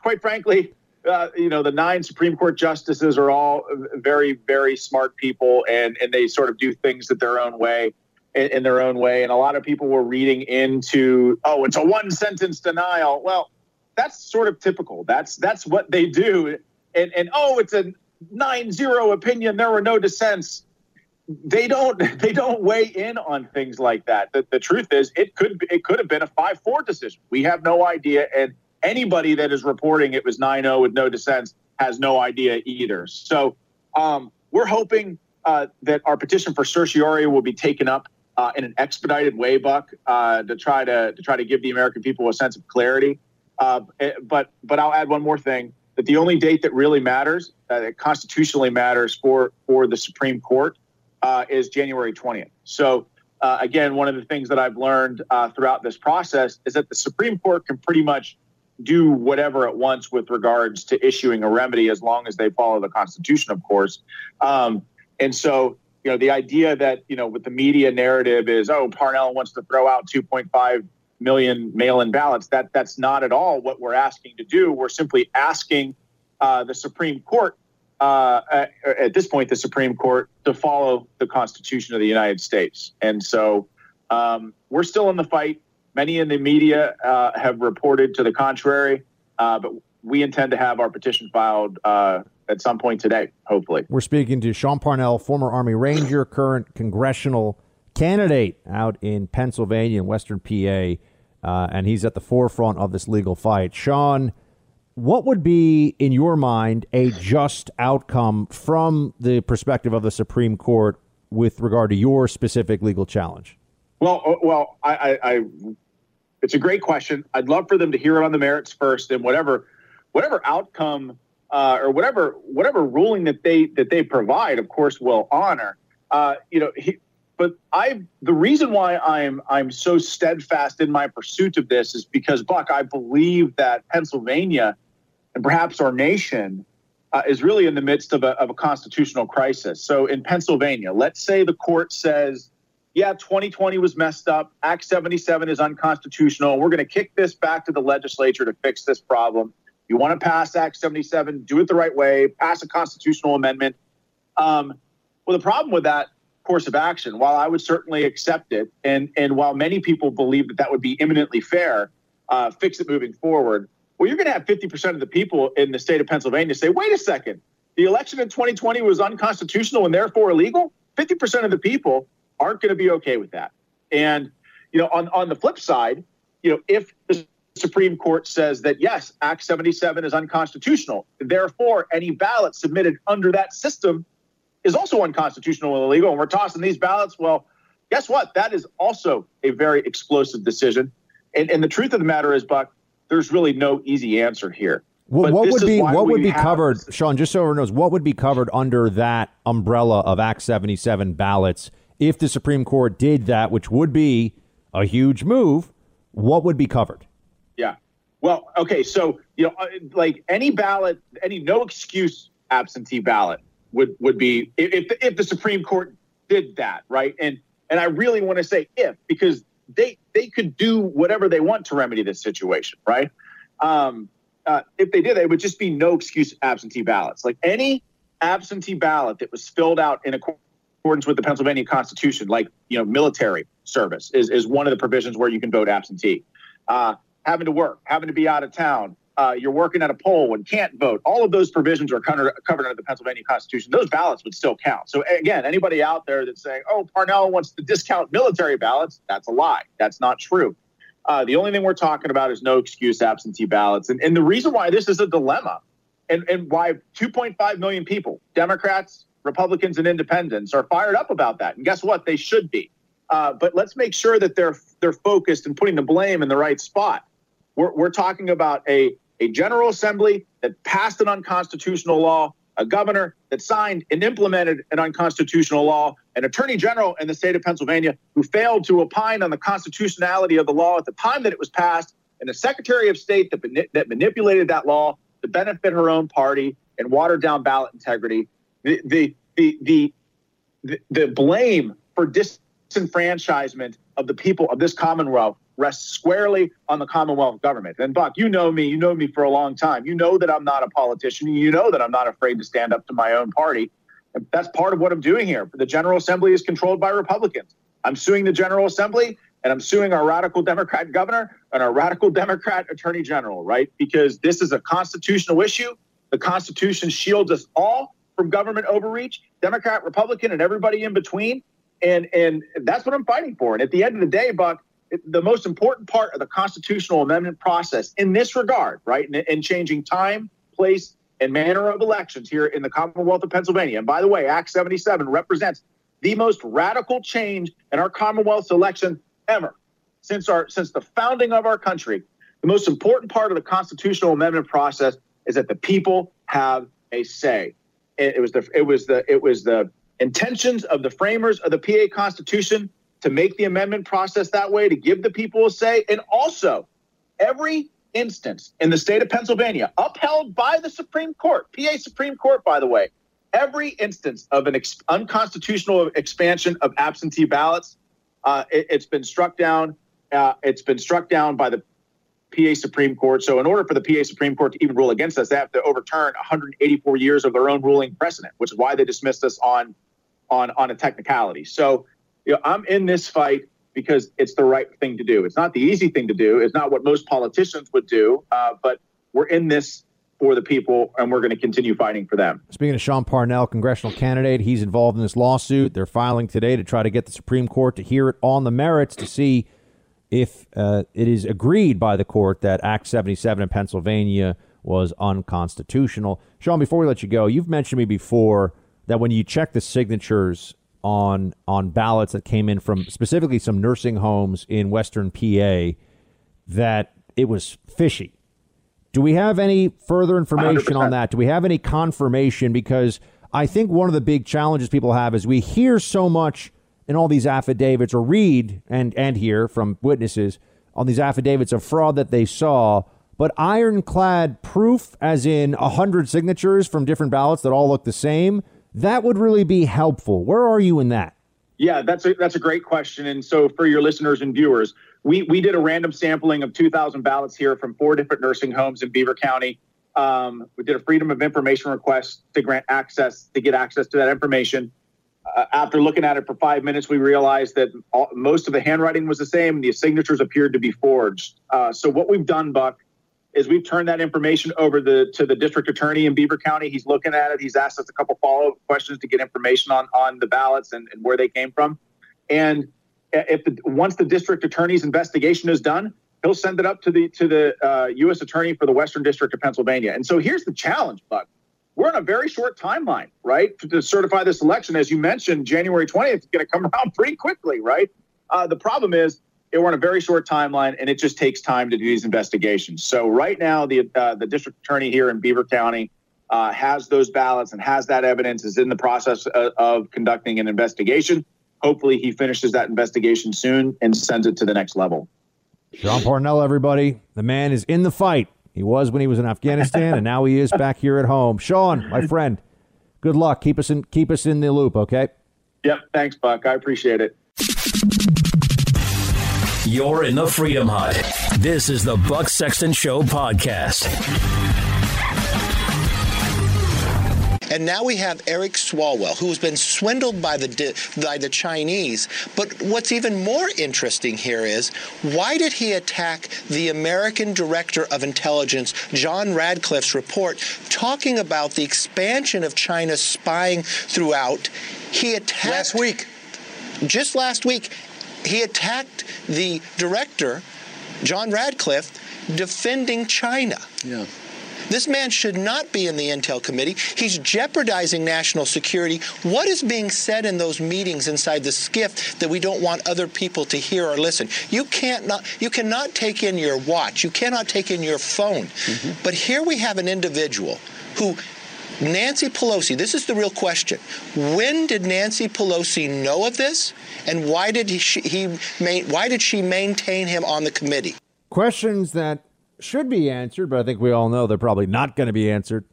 quite frankly, uh, you know, the nine Supreme Court justices are all very, very smart people, and and they sort of do things at their own way. in, in their own way. And a lot of people were reading into, oh, it's a one sentence denial. Well, that's sort of typical. That's that's what they do. And and oh, it's a nine zero opinion. There were no dissents. They don't they don't weigh in on things like that. The, the truth is, it could it could have been a five four decision. We have no idea, and anybody that is reporting it was 9-0 with no dissents has no idea either. So um, we're hoping uh, that our petition for certiorari will be taken up uh, in an expedited way, Buck, uh, to try to to try to give the American people a sense of clarity. Uh, eh, but but I'll add one more thing: that the only date that really matters, uh, that constitutionally matters for for the Supreme Court, uh, is January twentieth. So. again, one of the things that I've learned throughout this process is that the Supreme Court can pretty much do whatever it wants with regards to issuing a remedy as long as they follow the Constitution, of course. Um, and so, you know, the idea that, you know, with the media narrative is, oh, Parnell wants to throw out 2.5 million mail-in ballots. That that's not at all what we're asking to do. We're simply asking uh, the Supreme Court, uh, at, at, this point, the Supreme Court, to follow the Constitution of the United States. And so, um, we're still in the fight. Many in the media uh, have reported to the contrary, uh, but we intend to have our petition filed uh, at some point today, hopefully. We're speaking to Sean Parnell, former Army Ranger, current congressional candidate out in Pennsylvania and Western PA, uh, and he's at the forefront of this legal fight. Sean, what would be, in your mind, a just outcome from the perspective of the Supreme Court with regard to your specific legal challenge? Well, uh, well, I, I, I it's a great question. I'd love for them to hear it on the merits first, and whatever whatever outcome uh, or whatever whatever ruling that they that they provide, of course, will honor. Uh, you know, he, but I the reason why I'm I'm so steadfast in my pursuit of this is because Buck, I believe that Pennsylvania and perhaps our nation uh, is really in the midst of a, of a constitutional crisis. So in Pennsylvania, let's say the court says yeah, 2020 was messed up. Act 77 is unconstitutional. We're going to kick this back to the legislature to fix this problem. You want to pass Act 77, do it the right way, pass a constitutional amendment. Um, well, the problem with that course of action, while I would certainly accept it, and, and while many people believe that that would be imminently fair, uh, fix it moving forward, well, you're going to have 50% of the people in the state of Pennsylvania say, wait a second, the election in 2020 was unconstitutional and therefore illegal? 50% of the people aren't going to be okay with that. And you know, on on the flip side, you know, if the Supreme Court says that yes, Act 77 is unconstitutional, therefore any ballot submitted under that system is also unconstitutional and illegal, and we're tossing these ballots, well, guess what? That is also a very explosive decision. And, and the truth of the matter is, Buck, there's really no easy answer here. Well, what would be what would be covered, Sean? Just so everyone knows, what would be covered under that umbrella of Act 77 ballots if the Supreme Court did that, which would be a huge move, what would be covered? Yeah. Well, okay. So, you know, uh, like any ballot, any no excuse absentee ballot would, would be if, if the Supreme Court did that, right? And, and I really want to say if, because they, they could do whatever they want to remedy this situation, right? Um, uh, if they did, it would just be no excuse absentee ballots. Like any absentee ballot that was filled out in accordance with the Pennsylvania Constitution, like you know, military service is, is one of the provisions where you can vote absentee. Uh, having to work, having to be out of town, uh, you're working at a poll and can't vote. All of those provisions are covered, covered under the Pennsylvania Constitution. Those ballots would still count. So again, anybody out there that's saying, "Oh, Parnell wants to discount military ballots," that's a lie. That's not true. Uh, the only thing we're talking about is no excuse absentee ballots, and, and the reason why this is a dilemma, and, and why 2.5 million people, Democrats, Republicans and independents are fired up about that. And guess what? They should be. Uh, but let's make sure that they're they're focused and putting the blame in the right spot. We're, we're talking about a, a General Assembly that passed an unconstitutional law, a governor that signed and implemented an unconstitutional law, an attorney general in the state of Pennsylvania who failed to opine on the constitutionality of the law at the time that it was passed, and a secretary of state that, that manipulated that law to benefit her own party and watered down ballot integrity. The the the the, the blame for disenfranchisement of the people of this Commonwealth rests squarely on the Commonwealth government. And Buck, you know me, you know me for a long time. You know that I'm not a politician. You know that I'm not afraid to stand up to my own party. And that's part of what I'm doing here. The General Assembly is controlled by Republicans. I'm suing the General Assembly and I'm suing our radical Democrat governor and our radical Democrat attorney general, right? Because this is a constitutional issue. The Constitution shields us all from government overreach, Democrat, Republican, and everybody in between. And and that's what I'm fighting for. And at the end of the day, Buck, the most important part of the constitutional amendment process in this regard, right, in, in changing time, place, and manner of elections here in the Commonwealth of Pennsylvania. And by the way, Act 77 represents the most radical change in our Commonwealth's election ever since our since the founding of our country. The most important part of the constitutional amendment process is that the people have a say. It, it was the it was the it was the intentions of the framers of the PA Constitution to make the amendment process that way to give the people a say, and also every instance in the state of Pennsylvania upheld by the Supreme Court, PA Supreme Court, by the way, every instance of an ex- unconstitutional expansion of absentee ballots, uh, it, has been struck down. Uh, it's been struck down by the PA Supreme Court. So, in order for the PA Supreme Court to even rule against us, they have to overturn 184 years of their own ruling precedent, which is why they dismissed us on on on a technicality. So, you know, I'm in this fight because it's the right thing to do. It's not the easy thing to do. It's not what most politicians would do, uh, but we're in this for the people, and we're going to continue fighting for them. Speaking of Sean Parnell, congressional candidate, he's involved in this lawsuit. They're filing today to try to get the Supreme Court to hear it on the merits to see if uh, it is agreed by the court that Act 77 in Pennsylvania was unconstitutional. Sean, before we let you go, you've mentioned me before that when you check the signatures on on ballots that came in from specifically some nursing homes in Western PA, that it was fishy. Do we have any further information 100%. on that? Do we have any confirmation? Because I think one of the big challenges people have is we hear so much in all these affidavits or read and, and hear from witnesses on these affidavits of fraud that they saw, but ironclad proof, as in 100 signatures from different ballots that all look the same, that would really be helpful. Where are you in that? Yeah, that's a that's a great question. And so for your listeners and viewers, we we did a random sampling of 2,000 ballots here from four different nursing homes in Beaver County. Um, we did a freedom of information request to grant access to get access to that information uh, after looking at it for five minutes, we realized that all, most of the handwriting was the same. The signatures appeared to be forged. Uh, so what we've done, Buck, is we've turned that information over the, to the district attorney in Beaver County. He's looking at it. He's asked us a couple follow up questions to get information on on the ballots and, and where they came from. And if the, once the district attorney's investigation is done, he'll send it up to the to the uh, U.S. attorney for the Western District of Pennsylvania. And so here's the challenge, Buck we're in a very short timeline, right, to, to certify this election. As you mentioned, January 20th is going to come around pretty quickly, right? Uh, the problem is we're in a very short timeline, and it just takes time to do these investigations. So right now, the uh, the district attorney here in Beaver County uh, has those ballots and has that evidence. Is in the process of, of conducting an investigation. Hopefully, he finishes that investigation soon and sends it to the next level. Sean Parnell, everybody, the man is in the fight. He was when he was in Afghanistan, and now he is back here at home. Sean, my friend, good luck. Keep us in keep us in the loop, okay? Yep. Thanks, Buck. I appreciate it. You're in the Freedom Hut. This is the Buck Sexton Show podcast. And now we have Eric Swalwell, who's been swindled by the by the Chinese. But what's even more interesting here is why did he attack the American Director of Intelligence, John Ratcliffe's report, talking about the expansion of China's spying throughout? He attacked last week. Just last week, he attacked the director, John Ratcliffe, defending China. Yeah. This man should not be in the Intel Committee. He's jeopardizing national security. What is being said in those meetings inside the SCIF that we don't want other people to hear or listen? You can't not, you cannot take in your watch. You cannot take in your phone. Mm-hmm. But here we have an individual who Nancy Pelosi, this is the real question. When did Nancy Pelosi know of this, and why did he, he why did she maintain him on the committee? Questions that should be answered, but I think we all know they're probably not going to be answered.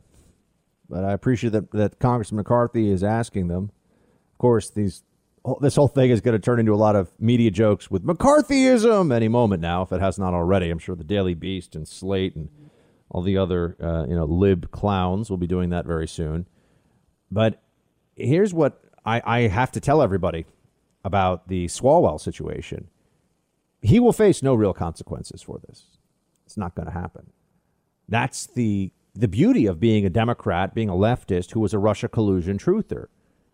But I appreciate that, that Congressman McCarthy is asking them. Of course, these oh, this whole thing is going to turn into a lot of media jokes with McCarthyism any moment now, if it has not already. I'm sure the Daily Beast and Slate and all the other uh, you know lib clowns will be doing that very soon. But here's what I, I have to tell everybody: about the Swalwell situation, he will face no real consequences for this. It's not going to happen. That's the the beauty of being a Democrat, being a leftist who was a Russia collusion truther.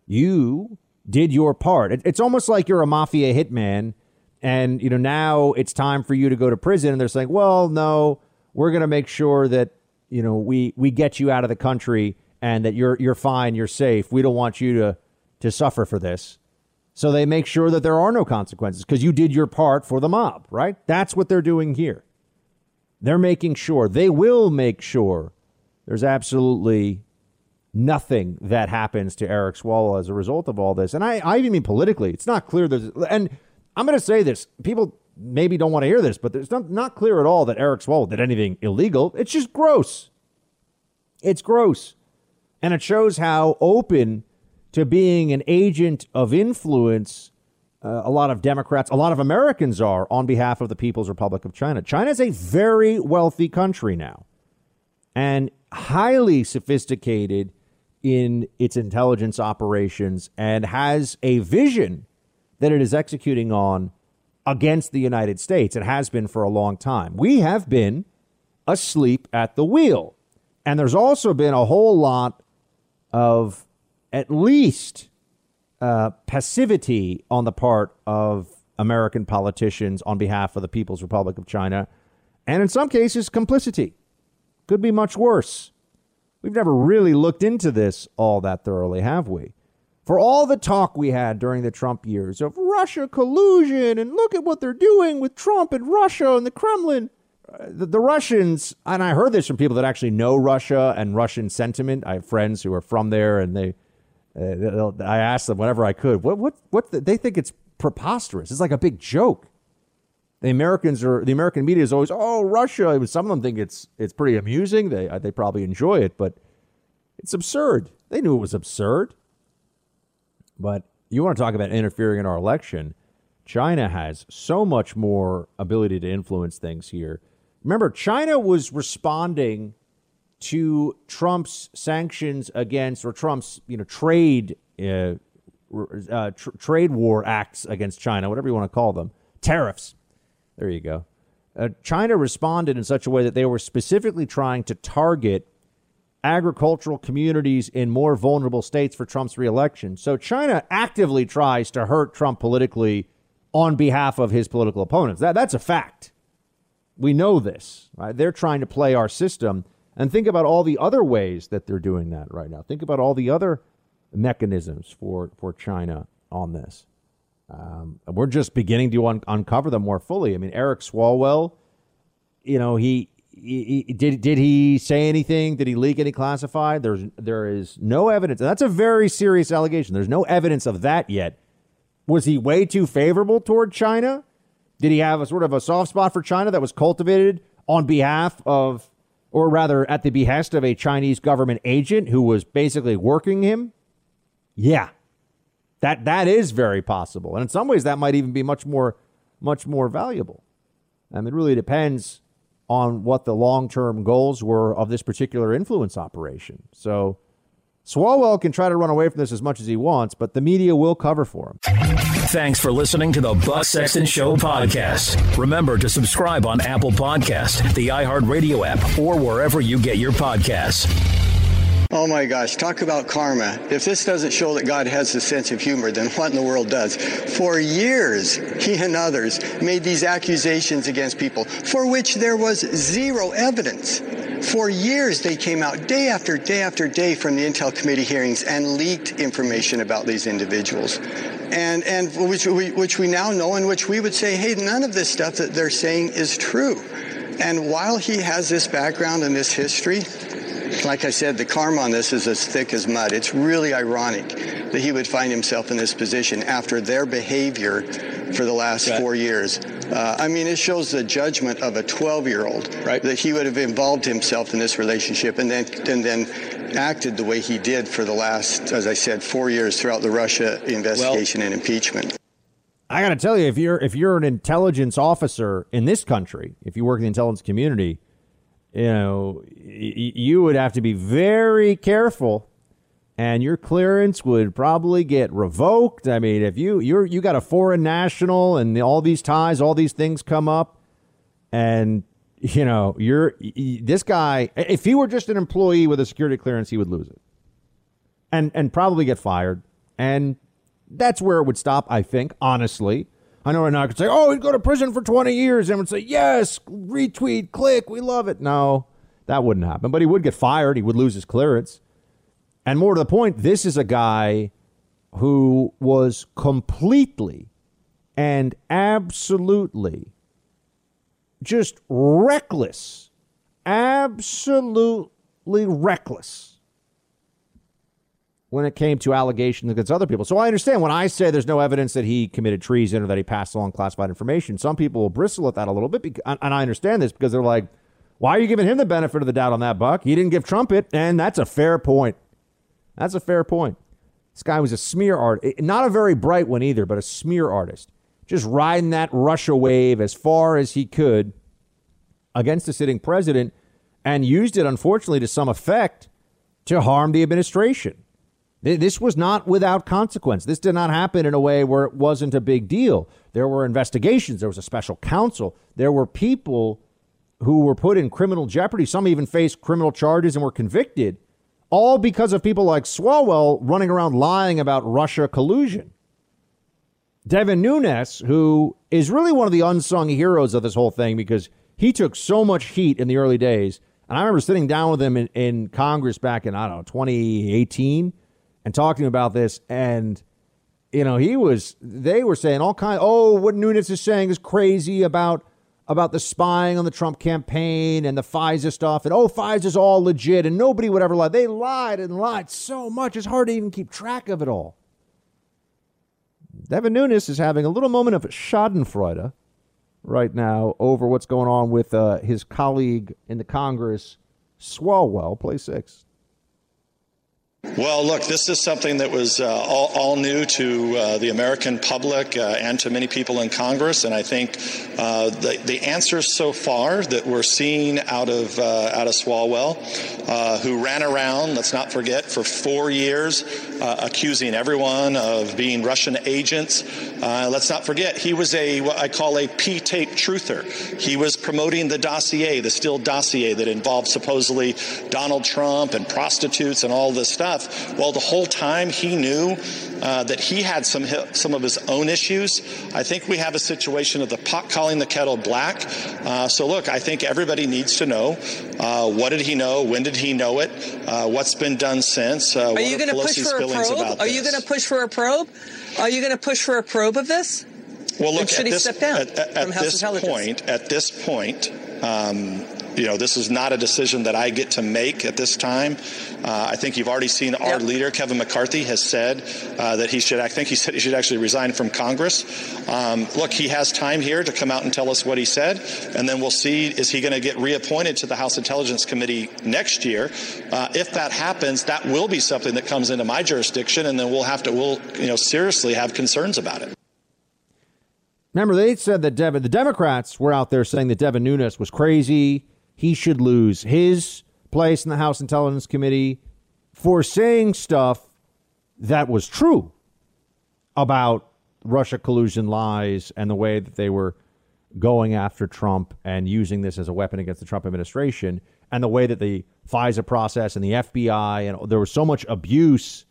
You did your part. It, it's almost like you're a mafia hitman, and you know now it's time for you to go to prison. And they're saying, "Well, no, we're going to make sure that you know we we get you out of the country and that you're you're fine, you're safe. We don't want you to to suffer for this." So they make sure that there are no consequences because you did your part for the mob, right? That's what they're doing here. They're making sure, they will make sure there's absolutely nothing that happens to Eric Swalwell as a result of all this. And I, I even mean politically, it's not clear there's, and I'm going to say this people maybe don't want to hear this, but it's not, not clear at all that Eric Swalwell did anything illegal. It's just gross. It's gross. And it shows how open to being an agent of influence uh, a lot of Democrats, a lot of Americans are on behalf of the People's Republic of China. China is a very wealthy country now and highly sophisticated in its intelligence operations and has a vision that it is executing on against the United States. It has been for a long time. We have been asleep at the wheel. And there's also been a whole lot of at least uh, passivity on the part of American politicians on behalf of the People's Republic of China, and in some cases, complicity. Could be much worse. We've never really looked into this all that thoroughly, have we? For all the talk we had during the Trump years of Russia collusion and look at what they're doing with Trump and Russia and the Kremlin, uh, the, the, Russians, and I heard this from people that actually know Russia and Russian sentiment. I have friends who are from there and they uh, I ask them whenever I could, what what what the, they think it's preposterous. It's like a big joke. The Americans are the American media is always oh Russia. Some of them think it's it's pretty amusing. They uh, they probably enjoy it, but it's absurd. They knew it was absurd. But you want to talk about interfering in our election? China has so much more ability to influence things here. Remember, China was responding to Trump's sanctions against or Trump's you know trade uh, uh, tr- trade war acts against China, whatever you want to call them, tariffs. There you go. Uh, China responded in such a way that they were specifically trying to target agricultural communities in more vulnerable states for Trump's reelection. So China actively tries to hurt Trump politically on behalf of his political opponents. That that's a fact. We know this. Right? They're trying to play our system and think about all the other ways that they're doing that right now. Think about all the other mechanisms for, for China on this. Um, we're just beginning to un- uncover them more fully. I mean, Eric Swalwell, you know, he, did did he say anything? Did he leak any classified? There's there is no evidence. That's a very serious allegation. There's no evidence of that yet. Was he way too favorable toward China? Did he have a sort of a soft spot for China that was cultivated on behalf of or rather at the behest of a Chinese government agent who was basically working him? Yeah. That that is very possible. And in some ways that might even be much more much more valuable. I mean, it really depends on what the long-term goals were of this particular influence operation. So Swalwell can try to run away from this as much as he wants, but the media will cover for him. Thanks for listening to the Buck Sexton Show podcast. Remember to subscribe on Apple Podcast, the iHeartRadio app, or wherever you get your podcasts. Oh my gosh, talk about karma. If this doesn't show that God has a sense of humor, then what in the world does? For years, he and others made these accusations against people for which there was zero evidence. For years, they came out day after day after day from the Intel Committee hearings and leaked information about these individuals. And, and which, we, which we now know and which we would say, hey, none of this stuff that they're saying is true. And while he has this background and this history, like I said, the karma on this is as thick as mud. It's really ironic that he would find himself in this position after their behavior for the last right. four years. Uh, I mean, it shows the judgment of a 12-year-old right. that he would have involved himself in this relationship and then and then acted the way he did for the last, as I said, four years throughout the Russia investigation well, and impeachment. I got to tell you, if you're if you're an intelligence officer in this country, if you work in the intelligence community, you know, y- you would have to be very careful and your clearance would probably get revoked. I mean, if you you're you got a foreign national and all these ties, all these things come up, and you know you're this guy. If he were just an employee with a security clearance, he would lose it, and and probably get fired. And that's where it would stop. I think, honestly. I know right now I could say, "Oh, he'd go to prison for 20 years," and would say, "Yes, retweet, click, we love it." No, that wouldn't happen. But he would get fired. He would lose his clearance. And more to the point, this is a guy who was completely and absolutely just reckless, absolutely reckless when it came to allegations against other people. So I understand when I say there's no evidence that he committed treason or that he passed along classified information, some people will bristle at that a little bit. And I understand this because they're like, why are you giving him the benefit of the doubt on that, Buck? He didn't give Trump it. And that's a fair point. That's a fair point. This guy was a smear artist, eh, not a very bright one either, but a smear artist, just riding that Russia wave as far as he could against the sitting president and used it, unfortunately, to some effect to harm the administration. This was not without consequence. This did not happen in a way where it wasn't a big deal. There were investigations, there was a special counsel, there were people who were put in criminal jeopardy. Some even faced criminal charges and were convicted, all because of people like Swalwell running around lying about Russia collusion. Devin Nunes, who is really one of the unsung heroes of this whole thing because he took so much heat in the early days. And I remember sitting down with him in, in Congress back in, I don't know, 2018 and talking about this. And, you know, he was, they were saying all kind, oh, what Nunes is saying is crazy about about the spying on the Trump campaign and the FISA stuff, and oh, FISA's all legit, and nobody would ever lie. They lied and lied so much, it's hard to even keep track of it all. Devin Nunes is having a little moment of schadenfreude right now over what's going on with uh, his colleague in the Congress, Swalwell. Play six. Well, look, this is something that was uh, all, all, new to uh, the American public uh, and to many people in Congress, and I think uh, the, the answers so far that we're seeing out of uh, out of Swalwell, uh, who ran around, let's not forget, for four years, accusing everyone of being Russian agents. let's not forget, he was a what I call a P-tape truther. He was promoting the dossier, the Steele dossier that involved supposedly Donald Trump and prostitutes and all this stuff stuff. Well, the whole time he knew uh, that he had some some of his own issues. I think we have a situation of the pot calling the kettle black. Uh, so look, I think everybody needs to know uh, what did he know, when did he know it, uh, what's been done since. Uh, are you going to push for a probe? Are you going to push for a probe? Are you going to push for a probe of this? Well, look, at this, at, at, at this point, at this point, um, you know, this is not a decision that I get to make at this time. Uh, I think you've already seen our yep. leader, Kevin McCarthy, has said uh, that he should, I think he said he should actually resign from Congress. Um, look, he has time here to come out and tell us what he said, and then we'll see is he going to get reappointed to the House Intelligence Committee next year. Uh, if that happens, that will be something that comes into my jurisdiction, and then we'll have to, we'll, you know, seriously have concerns about it. Remember, they said that Devin, the Democrats were out there saying that Devin Nunes was crazy he should lose his place in the House Intelligence Committee for saying stuff that was true about Russia collusion lies and the way that they were going after Trump and using this as a weapon against the Trump administration and the way that the FISA process and the FBI and there was so much abuse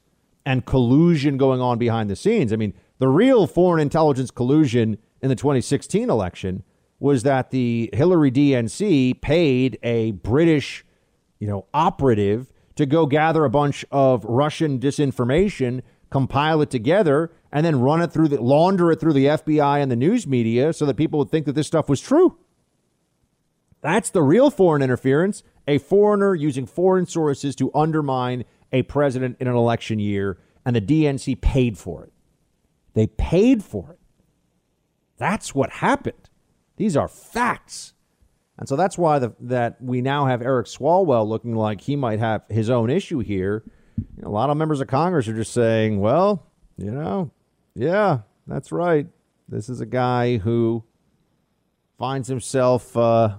and collusion going on behind the scenes. I mean, the real foreign intelligence collusion in the 2016 election was that the Hillary DNC paid a British, you know, operative to go gather a bunch of Russian disinformation, compile it together, and then run it through the launder it through the FBI and the news media so that people would think that this stuff was true. That's the real foreign interference, a foreigner using foreign sources to undermine a president in an election year, and the DNC paid for it. They paid for it. That's what happened. These are facts. And so that's why the, that we now have Eric Swalwell looking like he might have his own issue here. You know, a lot of members of Congress are just saying, well, you know, yeah, that's right. This is a guy who finds himself uh,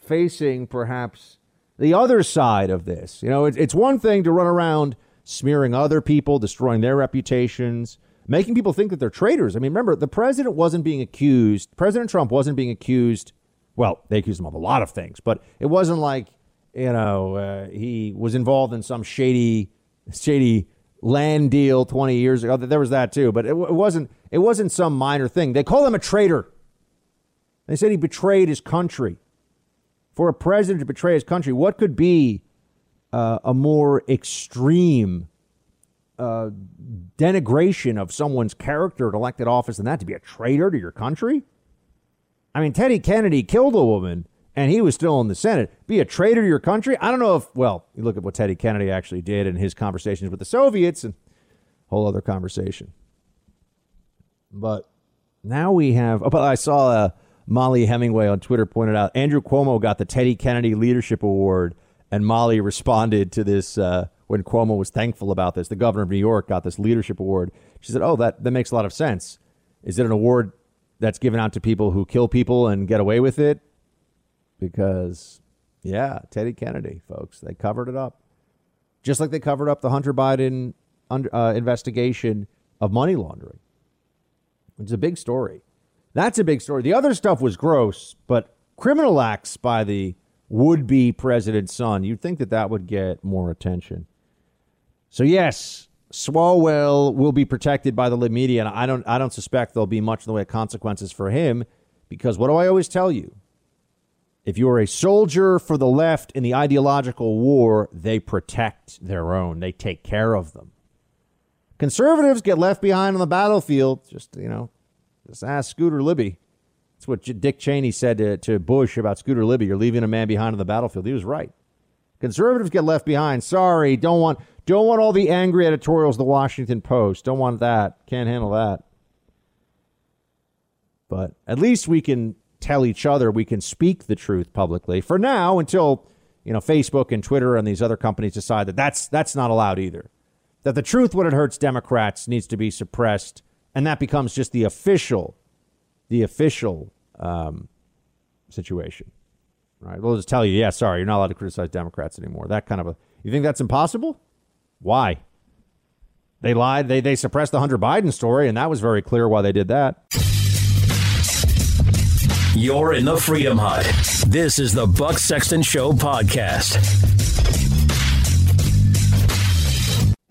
facing perhaps the other side of this. You know, it, it's one thing to run around smearing other people, destroying their reputations, making people think that they're traitors. I mean, remember, the president wasn't being accused, President Trump wasn't being accused. Well, they accused him of a lot of things, but it wasn't like, you know, uh, he was involved in some shady, shady land deal 20 years ago. There was that too, but it, it wasn't, it wasn't some minor thing. They call him a traitor. They said he betrayed his country. For a president to betray his country, what could be uh, a more extreme uh, denigration of someone's character at elected office than that to be a traitor to your country? I mean, Teddy Kennedy killed a woman and he was still in the Senate. Be a traitor to your country? I don't know if, well, you look at what Teddy Kennedy actually did in his conversations with the Soviets and whole other conversation. But now we have, oh, but I saw uh, Mollie Hemingway on Twitter pointed out Andrew Cuomo got the Teddy Kennedy Leadership Award and Mollie responded to this uh, when Cuomo was thankful about this. The governor of New York got this leadership award. She said, "Oh, that that makes a lot of sense. Is it an award that's given out to people who kill people and get away with it? Because, yeah, Teddy Kennedy, folks, they covered it up, just like they covered up the Hunter Biden uh, investigation of money laundering. It's a big story. That's a big story. The other stuff was gross, but criminal acts by the would be president's son, you'd think that that would get more attention. So, yes, Swalwell will be protected by the lib media, and I don't, I don't suspect there'll be much in the way of consequences for him because what do I always tell you? If you are a soldier for the left in the ideological war, they protect their own, they take care of them. Conservatives get left behind on the battlefield. Just, you know, just ask Scooter Libby. That's what Dick Cheney said to, to Bush about Scooter Libby. You're leaving a man behind on the battlefield. He was right. Conservatives get left behind. Sorry, don't want don't want all the angry editorials the Washington Post. Don't want that. Can't handle that. But at least we can tell each other we can speak the truth publicly for now until you know Facebook and Twitter and these other companies decide that that's that's not allowed either. That the truth when it hurts Democrats needs to be suppressed and that becomes just the official the official um, situation. Right? We'll just tell you, yeah, sorry, you're not allowed to criticize Democrats anymore. That kind of a. You think that's impossible? Why? They lied. They they suppressed the Hunter Biden story, and that was very clear why they did that. You're in the Freedom Hut. This is the Buck Sexton Show podcast.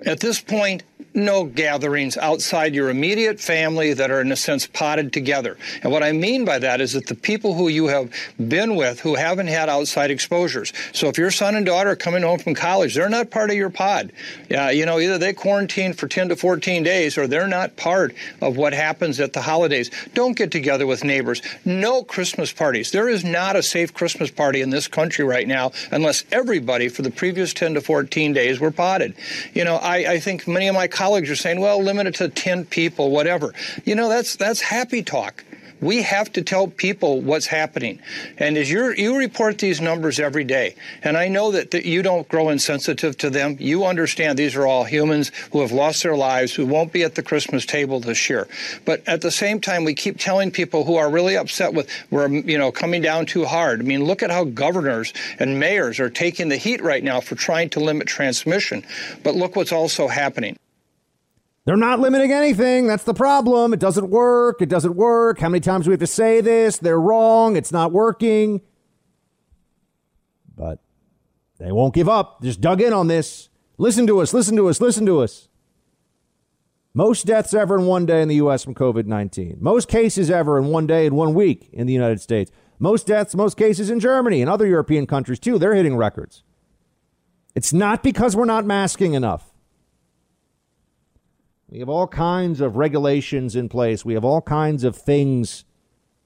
At this point, no gatherings outside your immediate family that are, in a sense, potted together. And what I mean by that is that the people who you have been with who haven't had outside exposures. So if your son and daughter are coming home from college, they're not part of your pod. Uh, you know, either they quarantine for 10 to 14 days or they're not part of what happens at the holidays. Don't get together with neighbors. No Christmas parties. There is not a safe Christmas party in this country right now unless everybody for the previous 10 to 14 days were potted. You know, I, I think many of my colleagues are saying, well, limit it to 10 people, whatever. You know, that's, that's happy talk. We have to tell people what's happening. And as you you report these numbers every day, and I know that, that you don't grow insensitive to them. You understand these are all humans who have lost their lives, who won't be at the Christmas table this year. But at the same time, we keep telling people who are really upset with we're you know coming down too hard. I mean, look at how governors and mayors are taking the heat right now for trying to limit transmission. But look what's also happening. They're not limiting anything. That's the problem. It doesn't work. It doesn't work. How many times do we have to say this? They're wrong. It's not working. But they won't give up. Just dug in on this. Listen to us. Listen to us. Listen to us. Most deaths ever in one day in the U.S. from COVID 19. Most cases ever in one day in one week in the United States. Most deaths, most cases in Germany and other European countries, too. They're hitting records. It's not because we're not masking enough. We have all kinds of regulations in place. We have all kinds of things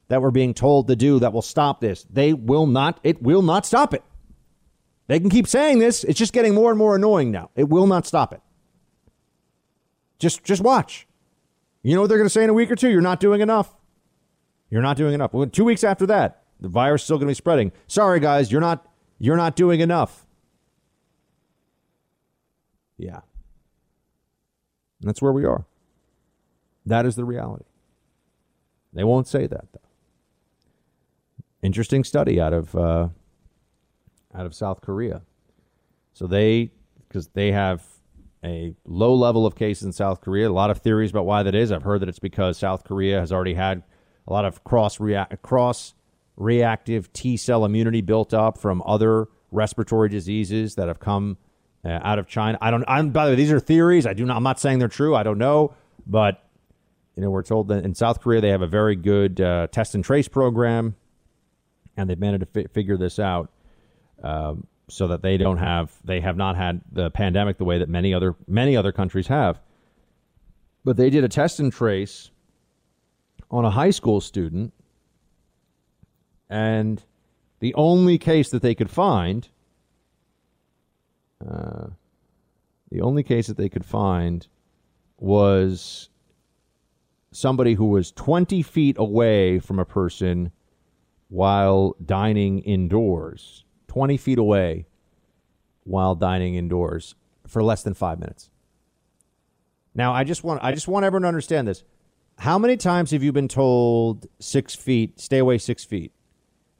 that we're being told to do that will stop this. They will not, it will not stop it. They can keep saying this. It's just getting more and more annoying now. It will not stop it. Just just watch. You know what they're going to say in a week or two? You're not doing enough. You're not doing enough. Two weeks after that, the virus is still going to be spreading. Sorry, guys, you're not you're not doing enough. Yeah. And that's where we are. That is the reality. They won't say that though. Interesting study out of uh, out of South Korea. So they because they have a low level of cases in South Korea. A lot of theories about why that is. I've heard that it's because South Korea has already had a lot of cross react cross reactive T cell immunity built up from other respiratory diseases that have come uh, out of China. I don't. I'm by the way, these are theories. I do not. I'm not saying they're true. I don't know, but you know, we're told that in South Korea they have a very good uh, test and trace program, and they've managed to fi- figure this out. Um, so that they don't have they have not had the pandemic the way that many other many other countries have. But they did a test and trace on a high school student and the only case that they could find uh, the only case that they could find was somebody who was 20 feet away from a person while dining indoors 20 feet away while dining indoors for less than five minutes. Now, I just want I just want everyone to understand this. How many times have you been told six feet, stay away six feet,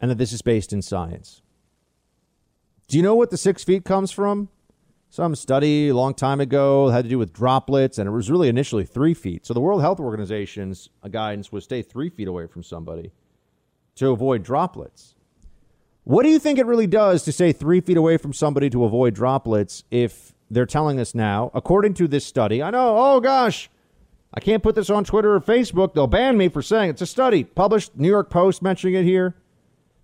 and that this is based in science? Do you know what the six feet comes from? Some study a long time ago had to do with droplets, and it was really initially three feet. So the World Health Organization's uh, guidance was stay three feet away from somebody to avoid droplets. What do you think it really does to stay three feet away from somebody to avoid droplets if they're telling us now, according to this study? I know, oh gosh, I can't put this on Twitter or Facebook. They'll ban me for saying it's a study published, New York Post mentioning it here.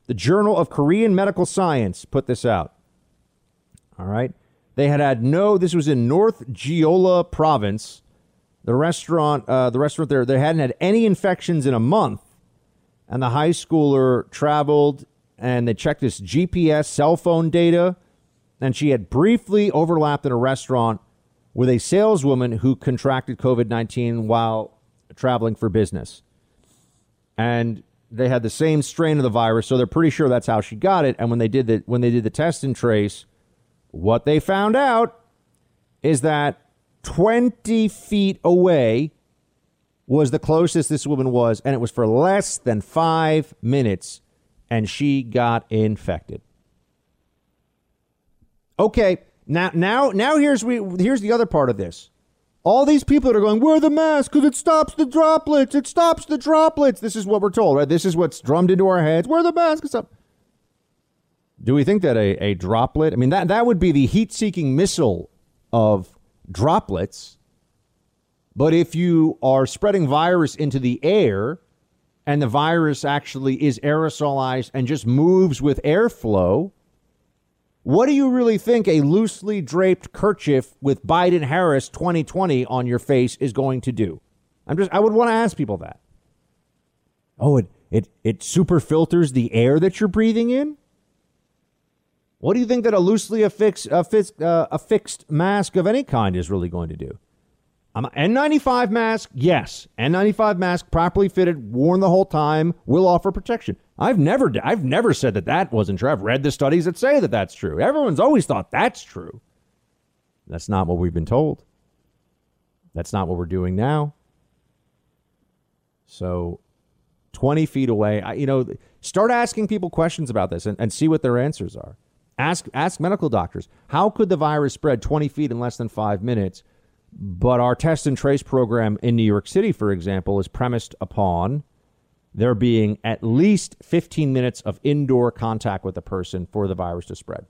The Journal of Korean Medical Science put this out. All right. They had had no, this was in North Jeolla province. The restaurant, uh, the restaurant there, they hadn't had any infections in a month. And the high schooler traveled and they checked his GPS cell phone data, and she had briefly overlapped in a restaurant with a saleswoman who contracted COVID 19 while traveling for business. And they had the same strain of the virus, so they're pretty sure that's how she got it. And when they did the when they did the test and trace, what they found out is that 20 feet away was the closest this woman was, and it was for less than five minutes and she got infected. Okay, now now now here's we here's the other part of this. All these people that are going, wear the mask because it stops the droplets. It stops the droplets. This is what we're told, right? This is what's drummed into our heads. Wear the mask. Stop. Do we think that a, a droplet? I mean, that that would be the heat-seeking missile of droplets. But if you are spreading virus into the air, and the virus actually is aerosolized and just moves with airflow, what do you really think a loosely draped kerchief with Biden Harris 2020 on your face is going to do? I'm just I would want to ask people that. Oh, it it it super filters the air that you're breathing in? What do you think that a loosely affixed, affixed, uh, affixed mask of any kind is really going to do? Um, N95 mask, yes. N95 mask, properly fitted, worn the whole time, will offer protection. I've never, I've never said that that wasn't true. I've read the studies that say that that's true. Everyone's always thought that's true. That's not what we've been told. That's not what we're doing now. So, 20 feet away, I, you know, start asking people questions about this and, and see what their answers are. Ask, ask medical doctors how could the virus spread 20 feet in less than five minutes? But our test and trace program in New York City, for example, is premised upon there being at least 15 minutes of indoor contact with a person for the virus to spread.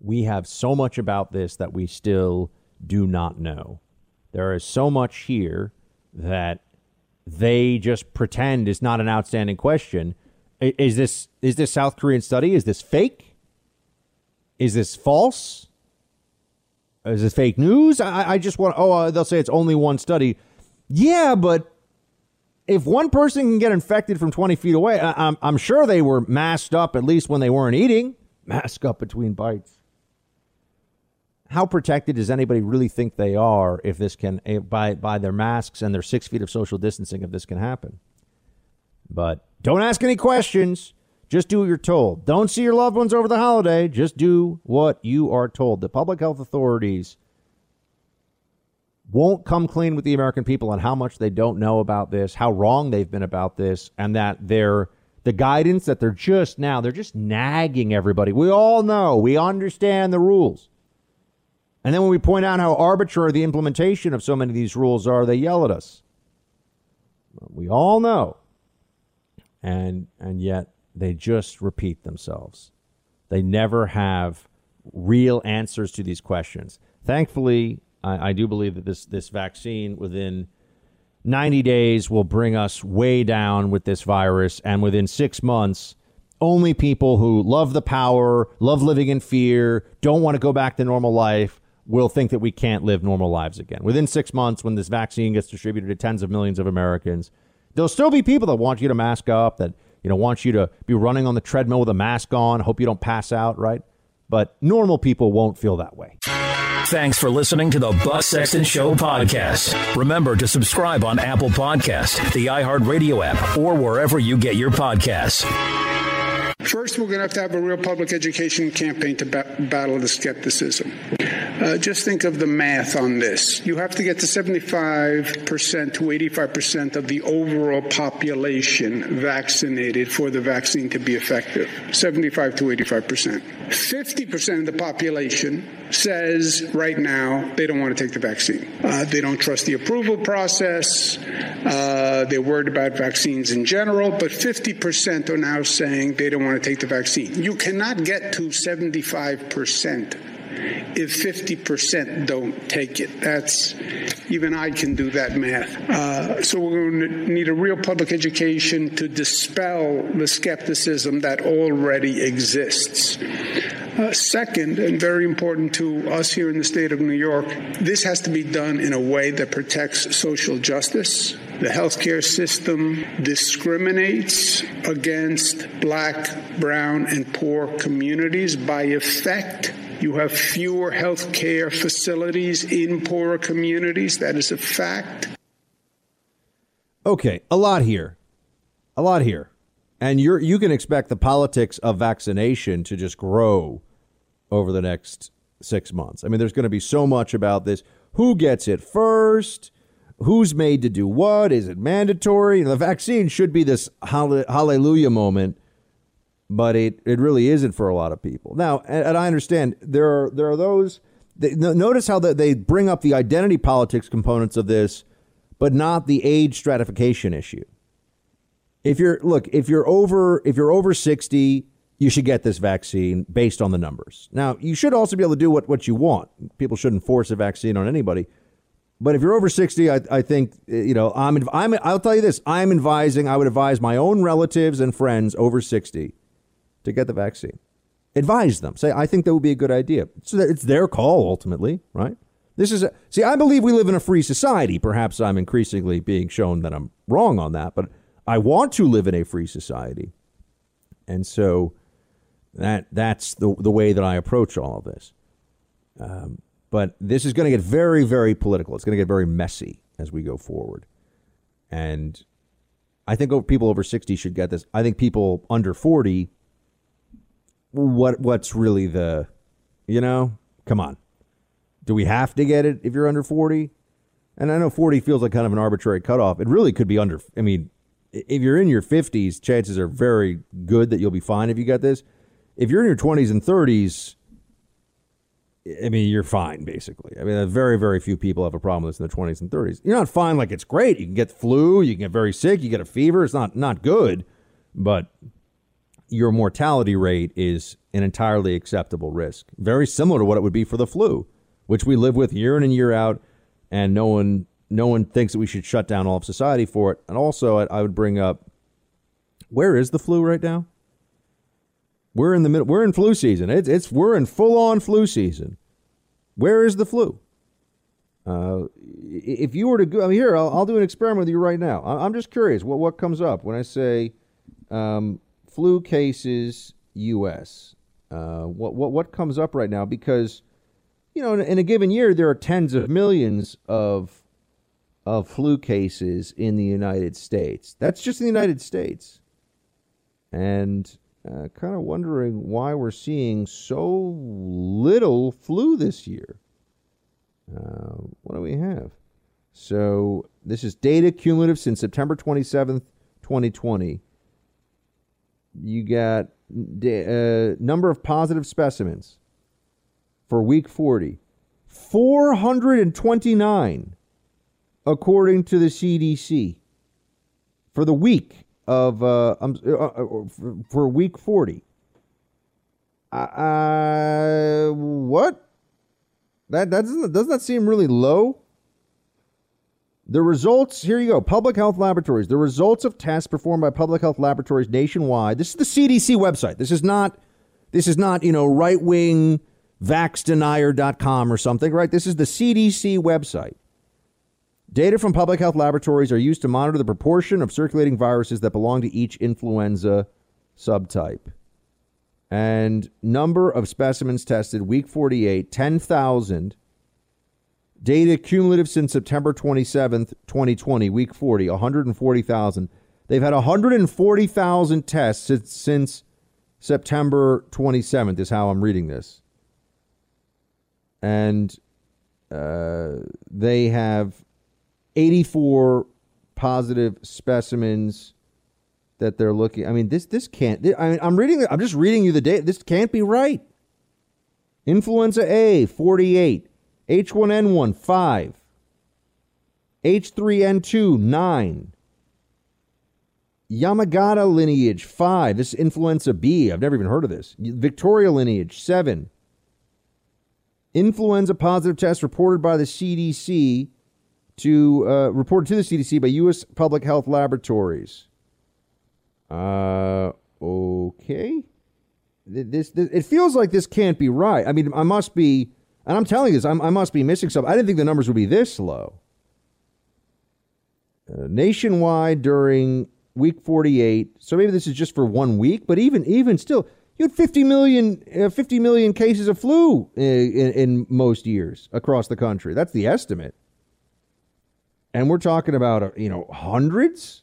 We have so much about this that we still do not know. There is so much here that they just pretend is not an outstanding question. Is this is this South Korean study? Is this fake? Is this false? is this fake news? I, I just want, oh, uh, they'll say it's only one study. Yeah, but if one person can get infected from 20 feet away, I, I'm, I'm sure they were masked up at least when they weren't eating. Mask up between bites. How protected does anybody really think they are if this can, eh, by, by their masks and their six feet of social distancing, if this can happen? But don't ask any questions. Just do what you're told. Don't see your loved ones over the holiday. Just do what you are told. The public health authorities won't come clean with the American people on how much they don't know about this, how wrong they've been about this, and that they're the guidance that they're just now, they're just nagging everybody. We all know, we understand the rules. And then when we point out how arbitrary the implementation of so many of these rules are, they yell at us. We all know. And and yet they just repeat themselves. They never have real answers to these questions. Thankfully, I, I do believe that this this vaccine within 90 days will bring us way down with this virus, and within six months, only people who love the power, love living in fear, don't want to go back to normal life will think that we can't live normal lives again. Within six months, when this vaccine gets distributed to tens of millions of Americans, there'll still be people that want you to mask up, that you know want you to be running on the treadmill with a mask on, hope you don't pass out, right? But normal people won't feel that way. Thanks for listening to the Buck Sexton Show podcast. Remember to subscribe on Apple Podcast, the iHeartRadio app, or wherever you get your podcasts. First, we're going to have to have a real public education campaign to ba- battle the skepticism. Uh, just think of the math on this. You have to get to 75% to 85% of the overall population vaccinated for the vaccine to be effective. 75 to 85%. 50% of the population says right now they don't want to take the vaccine. Uh, they don't trust the approval process. Uh, they're worried about vaccines in general, but 50% are now saying they don't want to take the vaccine. You cannot get to 75% if 50% don't take it. That's even I can do that math. Uh, so we're going to need a real public education to dispel the skepticism that already exists. Uh, second, and very important to us here in the state of New York, this has to be done in a way that protects social justice. The healthcare system discriminates against black, brown, and poor communities by effect you have fewer health care facilities in poorer communities. That is a fact. Okay, a lot here. A lot here. And you're you can expect the politics of vaccination to just grow over the next 6 months. I mean, there's going to be so much about this. Who gets it first? Who's made to do what? Is it mandatory? The vaccine should be this hallelujah moment but it, it really isn't for a lot of people. Now, and, and I understand there are there are those. That, notice how they bring up the identity politics components of this, but not the age stratification issue. If you're look, if you're over if you're over sixty, you should get this vaccine based on the numbers. Now, you should also be able to do what, what you want. People shouldn't force a vaccine on anybody. But if you're over 60, I, I think, eh, you know, I'm, I'm, I'll tell you this I'm advising, I would advise my own relatives and friends over 60 to get the vaccine. Advise them. Say, I think that would be a good idea. So it's their call ultimately, right? This is a, see, I believe we live in a free society. Perhaps I'm increasingly being shown that I'm wrong on that, but I want to live in a free society, and so that that's the the way that I approach all of this. Um, but this is going to get very, very political. It's going to get very messy as we go forward, and I think people over sixty should get this. I think people under forty what what's really the you know come on do we have to get it if you're under 40 and i know 40 feels like kind of an arbitrary cutoff it really could be under i mean if you're in your 50s chances are very good that you'll be fine if you get this if you're in your 20s and 30s I mean, you're fine, basically. I mean, very, very few people have a problem with this in their 20s and 30s. You're not fine like it's great. You can get flu, you can get very sick, you get a fever. It's not not good, but your mortality rate is an entirely acceptable risk. Very similar to what it would be for the flu, which we live with year in and year out, and no one no one thinks that we should shut down all of society for it. And also, I, I would bring up where is the flu right now? We're in the middle. We're in flu season. It's it's we're in full on flu season. Where is the flu? Uh, if you were to go, I mean, here I'll, I'll, do an experiment with you right now. I'm just curious what what comes up when I say um, flu cases U.S. Uh, what what what comes up right now? Because you know, in, in, a given year, there are tens of millions of of flu cases in the United States. That's just in the United States, and uh, kind of wondering why we're seeing so little flu this year. Uh, what do we have? So this is data cumulative since September 27th, 2020 you got uh, number of positive specimens for week 40 429, according to the CDC, for the week of uh, um, uh, uh, for week 40. Uh, what? That that doesn't doesn't that seem really low? The results, here you go. Public health laboratories. The results of tests performed by public health laboratories nationwide. This is the CDC website. This is not this is not, you know, right-wing vaxdenier.com or something, right? This is the CDC website. Data from public health laboratories are used to monitor the proportion of circulating viruses that belong to each influenza subtype. And number of specimens tested week 48, 10,000 Data cumulative since September 27th, 2020, week 40, 140,000. They've had 140,000 tests since, since September 27th, is how I'm reading this. And uh, they have 84 positive specimens that they're looking. I mean, this this can't. I mean, I'm reading. I'm just reading you the data. This can't be right. Influenza A, 48. H1N1, 5. H3N2, 9. Yamagata lineage, 5. This is influenza B. I've never even heard of this. Victoria lineage, 7. Influenza positive test reported by the CDC to uh, reported to the CDC by U.S. Public Health Laboratories. Uh, okay. This, this it feels like this can't be right. I mean, I must be and I'm telling you this, I'm, i must be missing something. I didn't think the numbers would be this low. Uh, nationwide during week 48, so maybe this is just for one week, but even even still, you had 50 million, uh, 50 million cases of flu in, in, in, most years across the country. That's the estimate. And we're talking about, uh, you know, hundreds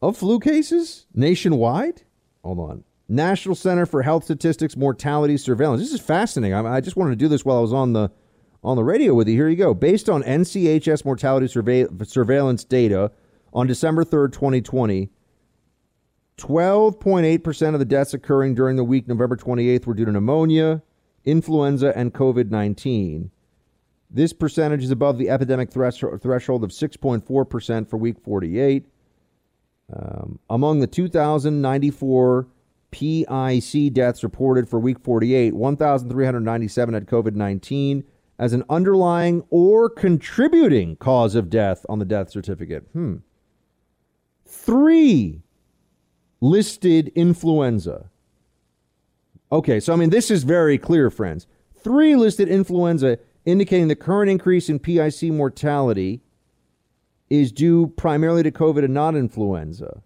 of flu cases nationwide. Hold on. National Center for Health Statistics Mortality Surveillance. This is fascinating. I, I, just wanted to do this while I was on the on the radio with you. Here you go. Based on NCHS mortality surveillance data on December 3rd, 2020, 12.8% of the deaths occurring during the week November 28th were due to pneumonia, influenza, and COVID 19. This percentage is above the epidemic threshold of 6.4% for week 48. Um, among the 2,094 PIC deaths reported for week 48, 1,397 had COVID 19 as an underlying or contributing cause of death on the death certificate. Hmm. Three listed influenza. Okay, so I mean, this is very clear, friends. Three listed influenza, indicating the current increase in PIC mortality is due primarily to COVID and not influenza.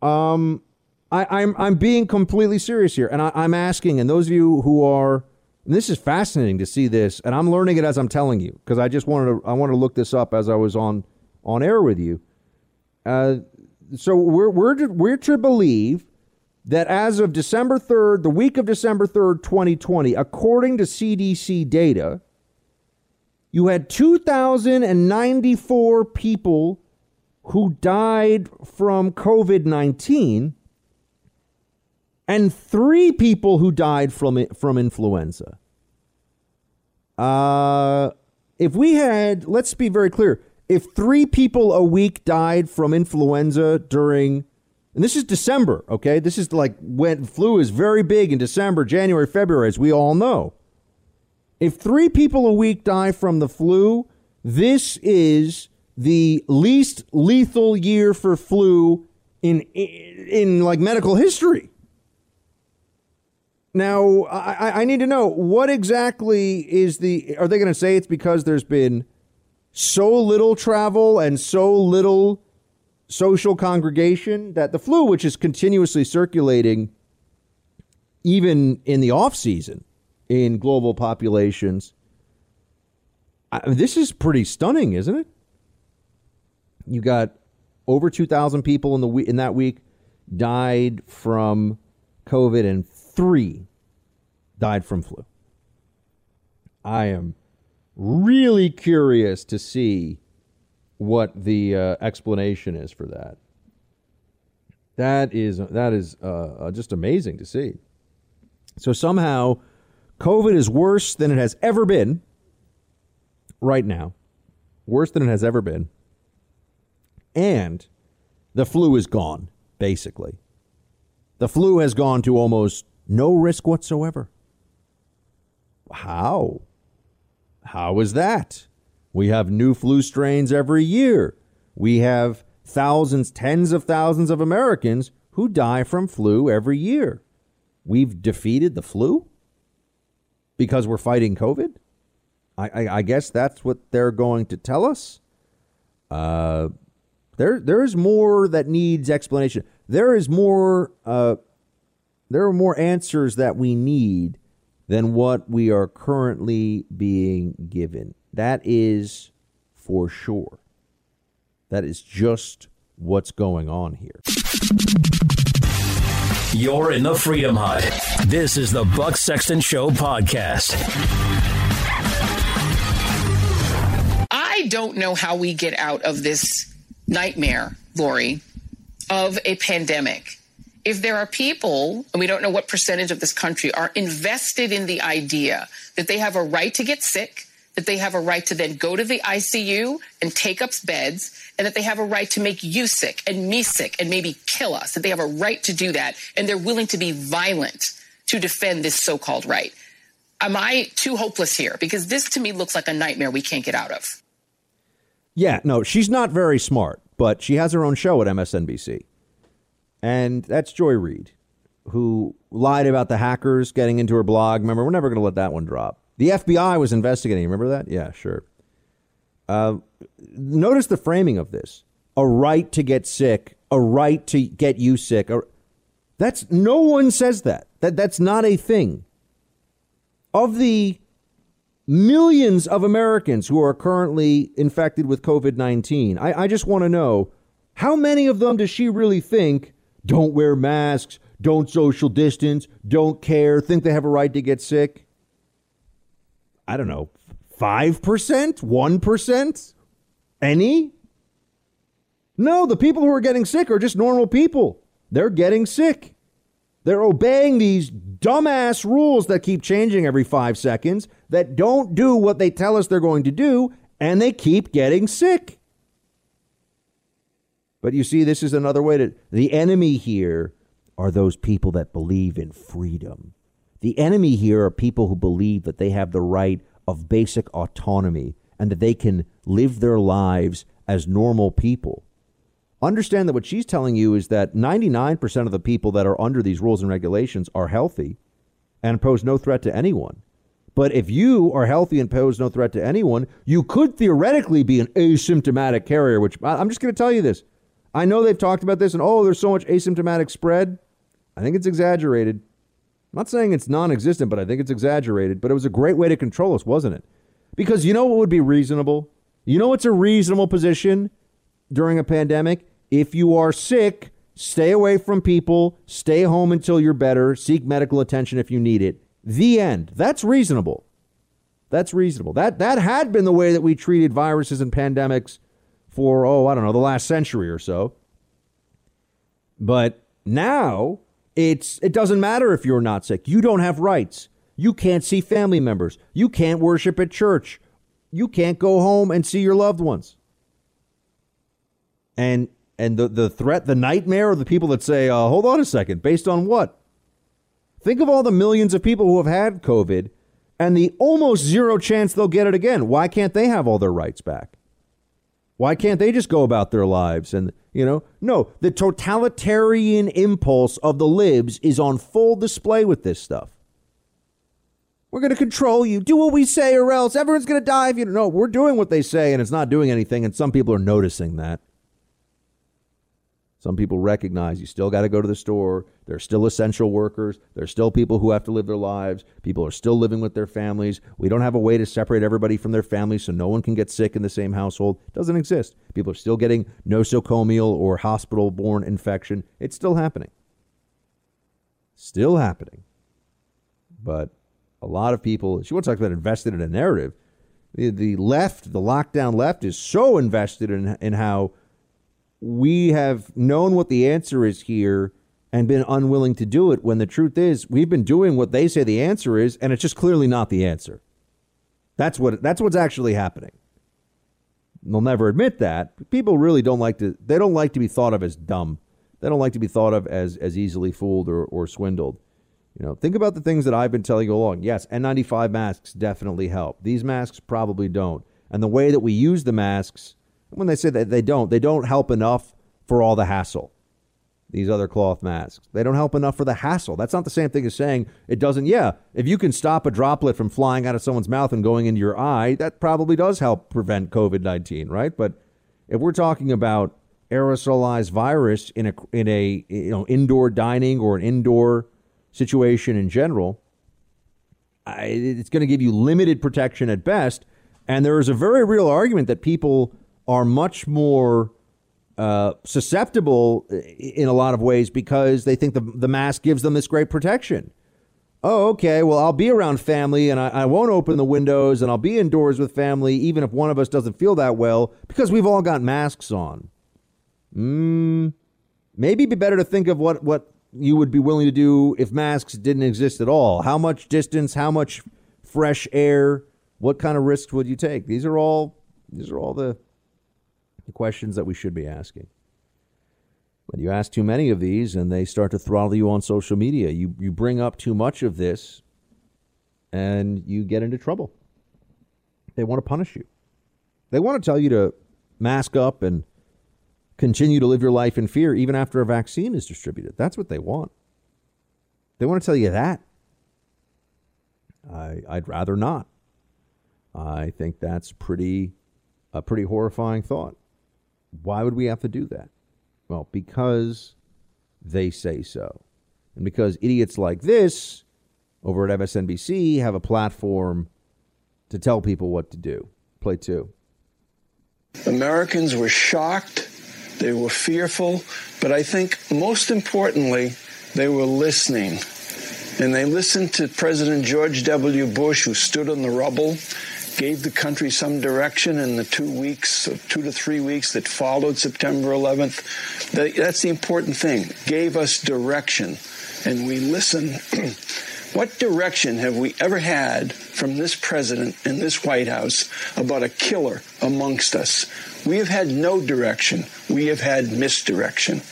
Um, I, am I'm, I'm being completely serious here, and I, I'm asking, and those of you who are, this is fascinating to see this, and I'm learning it as I'm telling you because I just wanted to I wanted to look this up as I was on on air with you. Uh, so we're we're we're to believe that as of December 3rd, the week of December 3rd, 2020, according to CDC data, you had 2,094 people who died from COVID 19 and three people who died from from influenza. Uh, if we had, let's be very clear, if three people a week died from influenza during, and this is December, okay, this is like when flu is very big in December, January, February, as we all know. If three people a week die from the flu, this is the least lethal year for flu in in, in like medical history. Now, I, I need to know what exactly is the. Are they going to say it's because there's been so little travel and so little social congregation that the flu, which is continuously circulating even in the off season in global populations, I, this is pretty stunning, isn't it? You got over 2,000 people in the in that week died from COVID, and three died from flu. I am really curious to see what the uh, explanation is for that. That is that is uh, uh just amazing to see. So somehow, COVID is worse than it has ever been right now, worse than it has ever been. And the flu is gone, basically. The flu has gone to almost no risk whatsoever. How? How is that? We have new flu strains every year. We have thousands, tens of thousands of Americans who die from flu every year. We've defeated the flu because we're fighting COVID. I, I, I guess that's what they're going to tell us. Uh, there, there is more that needs explanation. There is more. Uh, there are more answers that we need than what we are currently being given. That is for sure. That is just what's going on here. You're in the Freedom Hut. This is the Buck Sexton Show podcast. I don't know how we get out of this nightmare, Lori, of a pandemic. If there are people, and we don't know what percentage of this country are invested in the idea that they have a right to get sick, that they have a right to then go to the ICU and take up beds, and that they have a right to make you sick and me sick and maybe kill us, that they have a right to do that, and they're willing to be violent to defend this so called right. Am I too hopeless here? Because this to me looks like a nightmare we can't get out of. Yeah, no, she's not very smart, but she has her own show at MSNBC. And that's Joy Reid, who lied about the hackers getting into her blog. Remember, we're never going to let that one drop. The FBI was investigating. Remember that? Yeah, sure. Uh, notice the framing of this: a right to get sick, a right to get you sick. That's no one says that. That that's not a thing. Of the millions of Americans who are currently infected with COVID nineteen, I, I just want to know how many of them does she really think don't wear masks, don't social distance, don't care, think they have a right to get sick? I don't know, 5%, 1%? Any? No, the people who are getting sick are just normal people. They're getting sick. They're obeying these dumbass rules that keep changing every five seconds that don't do what they tell us they're going to do, and they keep getting sick. But you see, this is another way to. The enemy here are those people that believe in freedom. The enemy here are people who believe that they have the right of basic autonomy and that they can live their lives as normal people. Understand that what she's telling you is that 99% of the people that are under these rules and regulations are healthy and pose no threat to anyone. But if you are healthy and pose no threat to anyone, you could theoretically be an asymptomatic carrier, which I'm just going to tell you this. I know they've talked about this and oh, there's so much asymptomatic spread. I think it's exaggerated. I'm not saying it's non existent, but I think it's exaggerated. But it was a great way to control us, wasn't it? Because you know what would be reasonable? You know what's a reasonable position during a pandemic? If you are sick, stay away from people, stay home until you're better, seek medical attention if you need it. The end. That's reasonable. That's reasonable. That that had been the way that we treated viruses and pandemics for oh, I don't know, the last century or so. But now it's it doesn't matter if you're not sick. You don't have rights. You can't see family members. You can't worship at church. You can't go home and see your loved ones. And and the, the threat, the nightmare of the people that say, uh, hold on a second, based on what? Think of all the millions of people who have had COVID and the almost zero chance they'll get it again. Why can't they have all their rights back? Why can't they just go about their lives and, you know? No, the totalitarian impulse of the libs is on full display with this stuff. We're going to control you. Do what we say or else everyone's going to die if you don't know. We're doing what they say and it's not doing anything and some people are noticing that. Some people recognize you still got to go to the store. There's still essential workers. There's still people who have to live their lives. People are still living with their families. We don't have a way to separate everybody from their families so no one can get sick in the same household. It doesn't exist. People are still getting nosocomial or hospital borne infection. It's still happening. Still happening. But a lot of people, she wants to talk about invested in a narrative. The, the left, the lockdown left, is so invested in, in how we have known what the answer is here and been unwilling to do it when the truth is we've been doing what they say the answer is and it's just clearly not the answer. That's what that's what's actually happening. They'll never admit that. People really don't like to they don't like to be thought of as dumb. They don't like to be thought of as as easily fooled or, or swindled. You know, think about the things that I've been telling you along. Yes, N95 masks definitely help. These masks probably don't. And the way that we use the masks, when they say that they don't, they don't help enough for all the hassle these other cloth masks. They don't help enough for the hassle. That's not the same thing as saying it doesn't. Yeah, if you can stop a droplet from flying out of someone's mouth and going into your eye, that probably does help prevent COVID 19, right? But if we're talking about aerosolized virus in a in a you know indoor dining or an indoor situation in general, it's going to give you limited protection at best. And there is a very real argument that people are much more uh, susceptible in a lot of ways because they think the, the mask gives them this great protection. Oh, okay. Well, I'll be around family and I, I won't open the windows and I'll be indoors with family, even if one of us doesn't feel that well, because we've all got masks on. Mm, maybe be better to think of what, what you would be willing to do if masks didn't exist at all. How much distance, how much fresh air, what kind of risks would you take? These are all these are all the the questions that we should be asking. But you ask too many of these and they start to throttle you on social media. You, you bring up too much of this and you get into trouble. They want to punish you. They want to tell you to mask up and continue to live your life in fear even after a vaccine is distributed. That's what they want. They want to tell you that. I, I'd rather not. I think that's pretty a pretty horrifying thought. Why would we have to do that? Well, because they say so. And because idiots like this over at MSNBC have a platform to tell people what to do. Play two. Americans were shocked, they were fearful, but I think most importantly, they were listening. And they listened to President George W. Bush, who stood on the rubble gave the country some direction in the two weeks, two to three weeks that followed September 11th. That's the important thing. Gave us direction, and we listen. what direction have we ever had from this president and this White House about a killer amongst us? We have had no direction. We have had misdirection.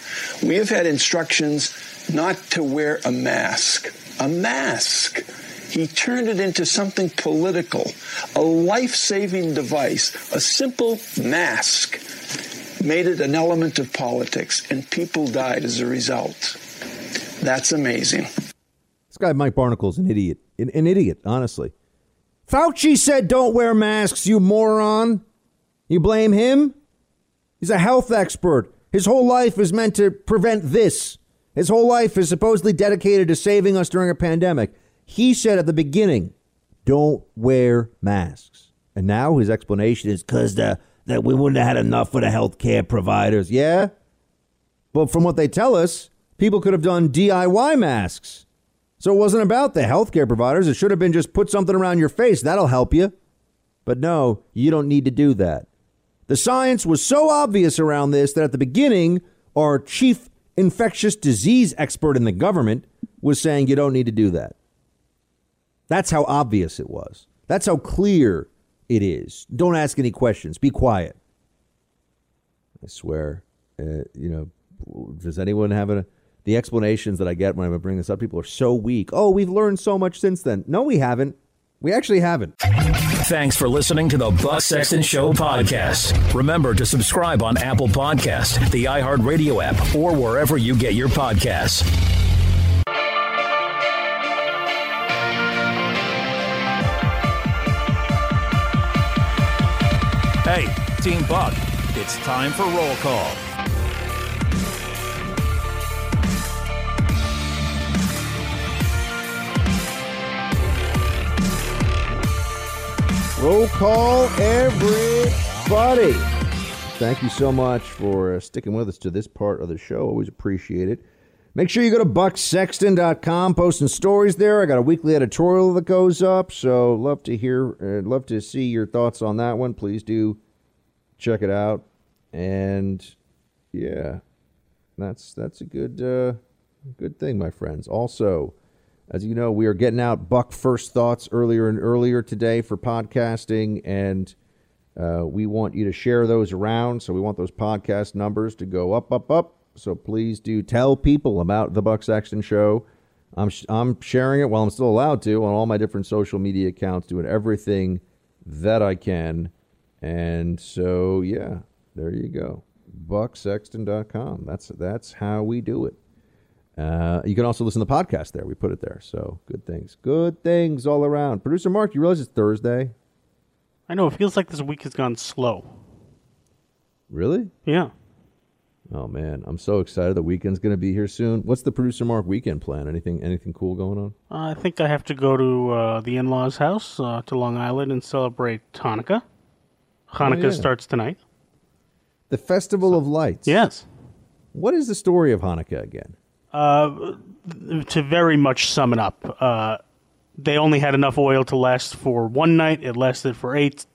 We have had instructions not to wear a mask. A mask he turned it into something political, a life saving device, a simple mask, made it an element of politics, and people died as a result. That's amazing. This guy, Mike Barnicle, is an idiot. An, an idiot, honestly. Fauci said, don't wear masks, you moron. You blame him? He's a health expert. His whole life is meant to prevent this. His whole life is supposedly dedicated to saving us during a pandemic. He said at the beginning, don't wear masks. And now his explanation is because that we wouldn't have had enough for the healthcare providers. Yeah? But from what they tell us, people could have done DIY masks. So it wasn't about the healthcare providers. It should have been just put something around your face. That'll help you. But no, you don't need to do that. The science was so obvious around this that at the beginning, our chief infectious disease expert in the government was saying you don't need to do that. That's how obvious it was. That's how clear it is. Don't ask any questions. Be quiet. I swear. Uh, you know, does anyone have a, the explanations that I get when I bring this up? People are so weak. Oh, we've learned so much since then. No, we haven't. We actually haven't. Thanks for listening to the Buck Sexton Show podcast. Remember to subscribe on Apple Podcast, the iHeartRadio app, or wherever you get your podcasts. Hey, Team Buck, it's time for roll call. Roll call, everybody. Thank you so much for uh, sticking with us to this part of the show. Always appreciate it. Make sure you go to bucksexton.com, posting stories there. I got a weekly editorial that goes up, so love to hear, uh, love to see your thoughts on that one. Please do check it out. And yeah, that's that's a good uh, good thing, my friends. Also, As you know, we are getting out Buck First Thoughts earlier and earlier today for podcasting, and uh, we want you to share those around. So we want those podcast numbers to go up, up, up. So please do tell people about the Buck Sexton Show. I'm sh- I'm sharing it while I'm still allowed to on all my different social media accounts, doing everything that I can. And so yeah, there you go. BuckSexton.com. That's that's how we do it. Uh, you can also listen to the podcast there. We put it there. So good things. Good things all around. Producer Mark, you realize it's Thursday? I know. It feels like this week has gone slow. Really? Yeah. Oh man, I'm so excited. The weekend's going to be here soon. What's the producer Mark weekend plan? Anything anything cool going on? Uh, I think I have to go to uh, the in-laws' house uh, to Long Island and celebrate Hanukkah. Hanukkah yeah. starts tonight. The Festival of Lights. Yes. What is the story of Hanukkah again? Uh, to very much sum it up, uh, they only had enough oil to last for one night. It lasted for eight.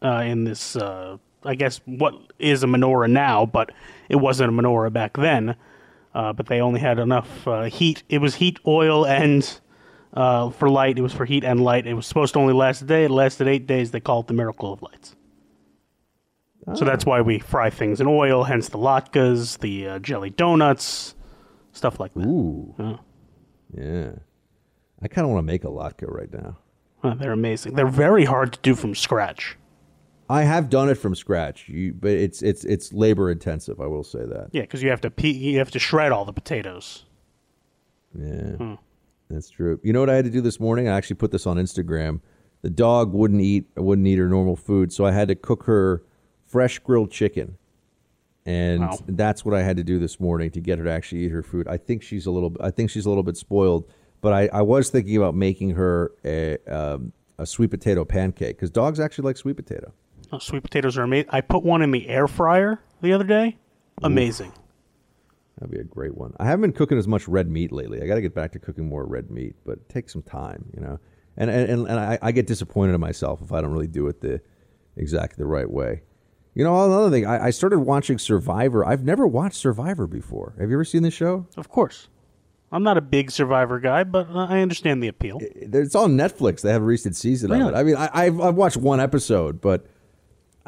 Uh, in this, uh, I guess, what is a menorah now, but it wasn't a menorah back then. Uh, but they only had enough uh, heat. It was heat, oil, and uh, for light. It was for heat and light. It was supposed to only last a day. It lasted eight days. They call it the miracle of lights. So that's why we fry things in oil, hence the latkes, the uh, jelly donuts, stuff like that. Ooh. Yeah. Yeah. I kind of want to make a latke right now. They're amazing. They're very hard to do from scratch. I have done it from scratch, you, but it's it's it's labor intensive. I will say that. Yeah, because you have to pe- you have to shred all the potatoes. Yeah, Hmm. that's true. You know what I had to do this morning? I actually put this on Instagram. The dog wouldn't eat wouldn't eat her normal food, so I had to cook her fresh grilled chicken, and Wow. that's what I had to do this morning to get her to actually eat her food. I think she's a little. I think she's a little bit spoiled, but I, I was thinking about making her a um, a sweet potato pancake because dogs actually like sweet potato. Oh, sweet potatoes are amazing. I put one in the air fryer the other day. Amazing. That'd be a great one. I haven't been cooking as much red meat lately. I got to get back to cooking more red meat, but it takes some time, you know. And and, and, I, I get disappointed in myself if I don't really do it the exactly the right way. You know, another thing, I, I started watching Survivor. I've never watched Survivor before. Have you ever seen the show? Of course. I'm not a big Survivor guy, but I understand the appeal. It's on Netflix. They have a recent season of it. I mean, I, I've, I've watched one episode, but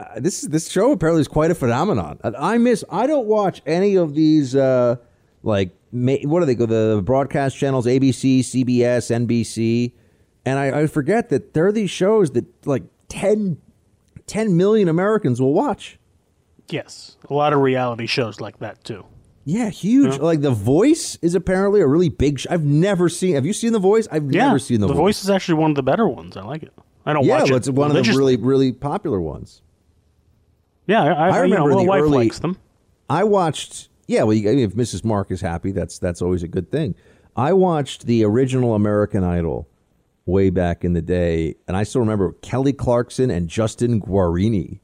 uh, this this show apparently is quite a phenomenon. I miss. I don't watch any of these uh, like ma- what do they go the broadcast channels ABC, CBS, NBC, and I, I forget that there are these shows that like 10, 10 million Americans will watch. Yes, a lot of reality shows like that too. Yeah, huge. Like The Voice is apparently a really big. Sh- I've never seen. Have you seen The Voice? I've Yeah, never seen The, voice. the Voice is actually one of the better ones. I like it. I don't yeah, watch it. it's one of the really really popular ones. Yeah, I, I, I remember you know, the wife early- likes them. I watched. Yeah, well, you, I mean, if Mrs. Mark is happy, that's that's always a good thing. I watched the original American Idol way back in the day, and I still remember Kelly Clarkson and Justin Guarini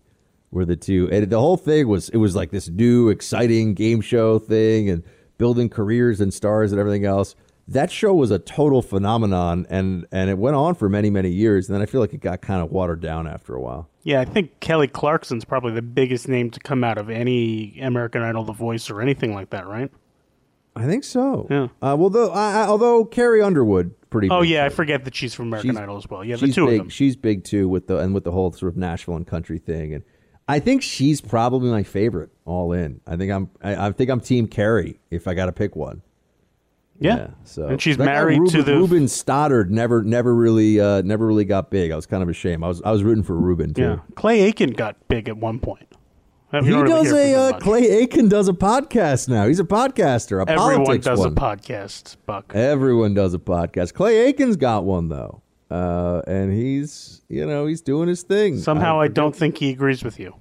were the two. And the whole thing was it was like this new exciting game show thing and building careers and stars and everything else. That show was a total phenomenon, and and it went on for many many years. And then I feel like it got kind of watered down after a while. Yeah, I think Kelly Clarkson's probably the biggest name to come out of any American Idol, The Voice, or anything like that, right? I think so. Yeah. Uh, well, though, I, I- although Carrie Underwood, pretty. Oh yeah, I forget that she's from American She's- Idol as well. Yeah, the two big. of them. She's big too with the and with the whole sort of Nashville and country thing, and I think she's probably my favorite. All in. I think I'm. I, I think I'm Team Carrie if I got to pick one. Yeah. so And she's married Ruben, to the- Ruben Studdard. Never, never really, uh, never really got big. I was kind of ashamed. I was, I was rooting for Ruben too. Yeah, Clay Aiken got big at one point. I He really does a uh. Clay Aiken does a podcast now. He's a podcaster. A Everyone does one. a podcast, Buck. Everyone does a podcast. Clay Aiken's got one though, uh, and he's you know he's doing his thing. Somehow, I, don't think he agrees with you.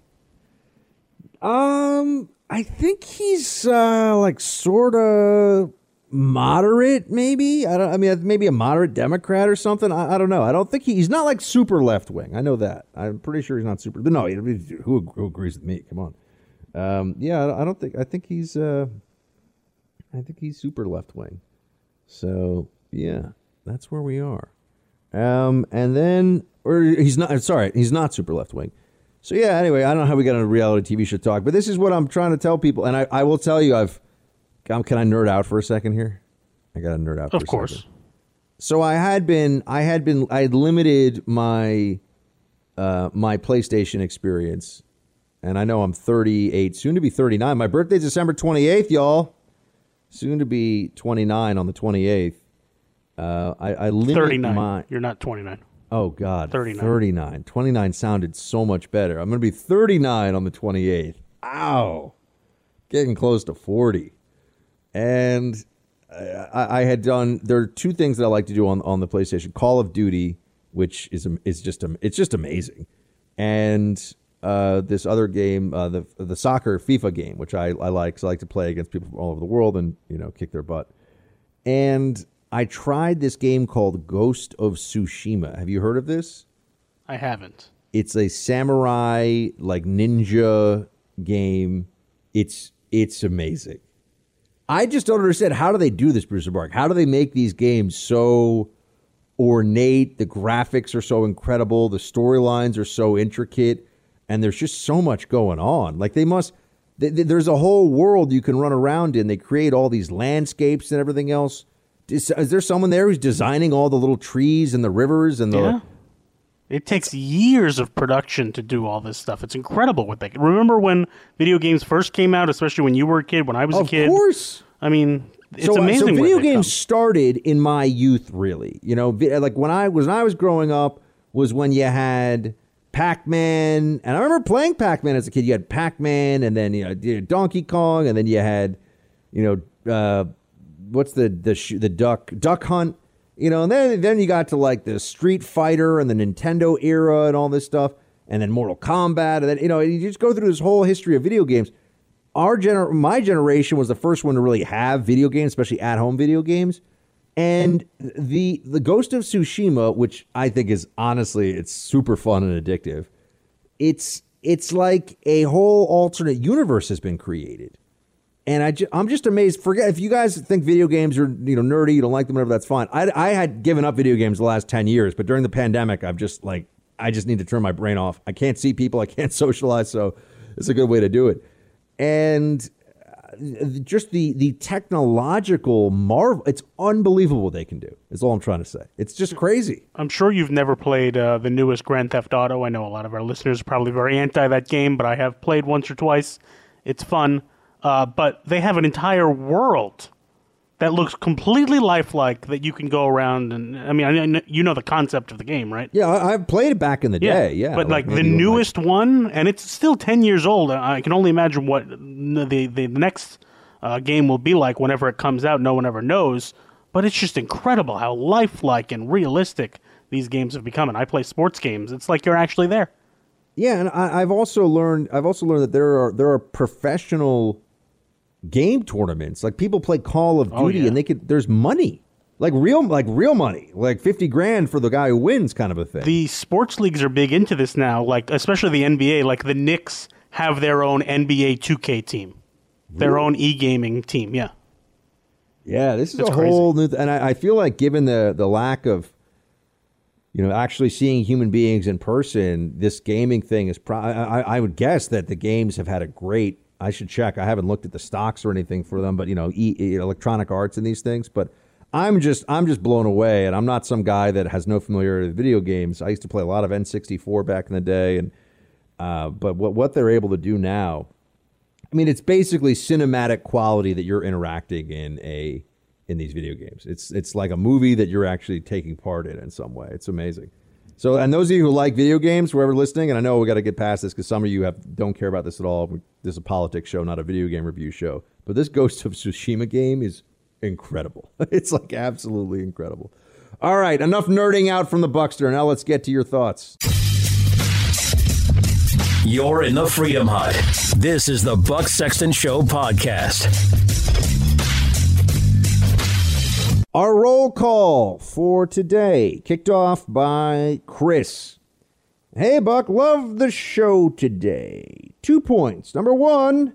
Um, I think he's uh, like sort of moderate, maybe. I don't. I mean, maybe a moderate Democrat or something. I, I don't know. I don't think he, he's not like super left wing. I know that. I'm pretty sure he's not super. No, he- who, who agrees with me? Come on. Um, yeah, I I don't think. I think he's. Uh, I think he's super left wing. So yeah, that's where we are. Um, and then, or he's not. Sorry, he's not super left wing. So yeah. Anyway, I don't know how we got into reality TV show talk, but this is what I'm trying to tell people, and I, I will tell you, I've. Um, can I nerd out for a second here? I got to nerd out. For Of a course. second. So I had been, I had been, I had limited my uh, my PlayStation experience, and I know I'm 38, soon to be 39. My birthday's December 28th, y'all. Soon to be 29 on the 28th. Uh, I, I limit 39. my. You're not 29. Oh God, 39. 39. 29 sounded so much better. I'm going to be 39 on the 28th. Ow, getting close to 40. And I, I had done. There are two things that I like to do on on the PlayStation: Call of Duty, which is is just it's just amazing, and uh, this other game, uh, the the soccer FIFA game, which I, I like. So I like to play against people from all over the world and you know kick their butt. And I tried this game called Ghost of Tsushima. Have you heard of this? I haven't. It's a samurai like ninja game. It's it's amazing. I just don't understand how do they do this, Bruce Bark? How do they make these games so ornate? The graphics are so incredible, the storylines are so intricate, and there's just so much going on. Like they must. Th- th- there's a whole world you can run around in. They create all these landscapes and everything else. Is, is there someone there who's designing all the little trees and the rivers and the? Yeah. It takes years of production to do all this stuff. It's incredible what they can. Remember when video games first came out, especially when you were a kid, when I was a kid? Of course. I mean, it's so, amazing. So video games started in my youth, really. You know, like when I was when I was growing up was when you had Pac-Man, and I remember playing Pac-Man as a kid. You had Pac-Man, and then you know Donkey Kong, and then you had, you know, uh, what's the the sh- the duck Duck Hunt, you know, and then then you got to like the Street Fighter and the Nintendo era and all this stuff, and then Mortal Kombat, and then you know you just go through this whole history of video games our gener- my generation was the first one to really have video games, especially at home video games. And the the Ghost of Tsushima, which I think is honestly it's super fun and addictive. It's it's like a whole alternate universe has been created. And I ju- I'm just amazed. Forget if you guys think video games are you know nerdy, you don't like them, whatever. That's fine. I I had given up video games the last ten years, but during the pandemic, I've just like I just need to turn my brain off. I can't see people, I can't socialize, so it's a good way to do it. And uh, just the the technological marvel, it's unbelievable what they can do. Is all I'm trying to say. It's just crazy. I'm sure you've never played uh, the newest Grand Theft Auto. I know a lot of our listeners are probably very anti that game, but I have played once or twice. It's fun. Uh, but they have an entire world that looks completely lifelike that you can go around and I mean I know, you know the concept of the game, right? Yeah, I, I've played it back in the day. Yeah, but like, the with my- newest one, and it's still ten years old. I can only imagine what the the, the next uh, game will be like whenever it comes out. No one ever knows, but it's just incredible how lifelike and realistic these games have become. And I play sports games; it's like you're actually there. Yeah, and I, I've also learned I've also learned that there are there are professional game tournaments. Like people play Call of oh, Duty, Oh, yeah. and they could there's money, like real like real money, like fifty grand for the guy who wins, kind of a thing. The sports leagues are big into this now, like especially the NBA. Like the Knicks have their own NBA 2K team, their own e-gaming team. Yeah. Yeah, this is It's a whole new, th- and I, I feel like given the the lack of, you know, actually seeing human beings in person, this gaming thing is. Pro- I I would guess that the games have had a great. I should check. I haven't looked at the stocks or anything for them, but you know, e- electronic arts and these things. But I'm just I'm just blown away, and I'm not some guy that has no familiarity with video games. I used to play a lot of N64 back in the day, and uh, but what what they're able to do now I mean, it's basically cinematic quality that you're interacting in a in these video games. It's it's like a movie that you're actually taking part in in some way. It's amazing. So, and those of you who like video games, whoever listening, and I know we got to get past this because some of you have don't care about this at all. This is a politics show, not a video game review show. But this Ghost of Tsushima game is incredible. It's like absolutely incredible. All right, enough nerding out from the Buckster. Now let's get to your thoughts. You're in the Freedom Hut. This is the Buck Sexton Show podcast. Our roll call for today kicked off by Chris. Hey, Buck, love the show today. Two points. Number one,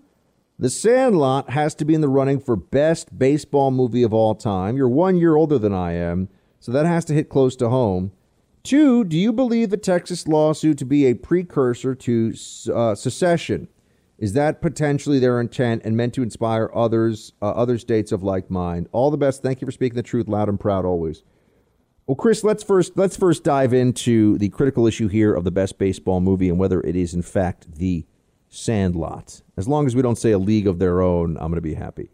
The Sandlot has to be in the running for best baseball movie of all time. You're one year older than I am, so that has to hit close to home. Two, do you believe the Texas lawsuit to be a precursor to uh, secession? Is that potentially their intent and meant to inspire others, uh, other states of like mind? All the best. Thank you for speaking the truth loud and proud always. Well, Chris, let's first let's first dive into the critical issue here of the best baseball movie and whether it is in fact the Sandlot. As long as we don't say a league of their own, I'm going to be happy.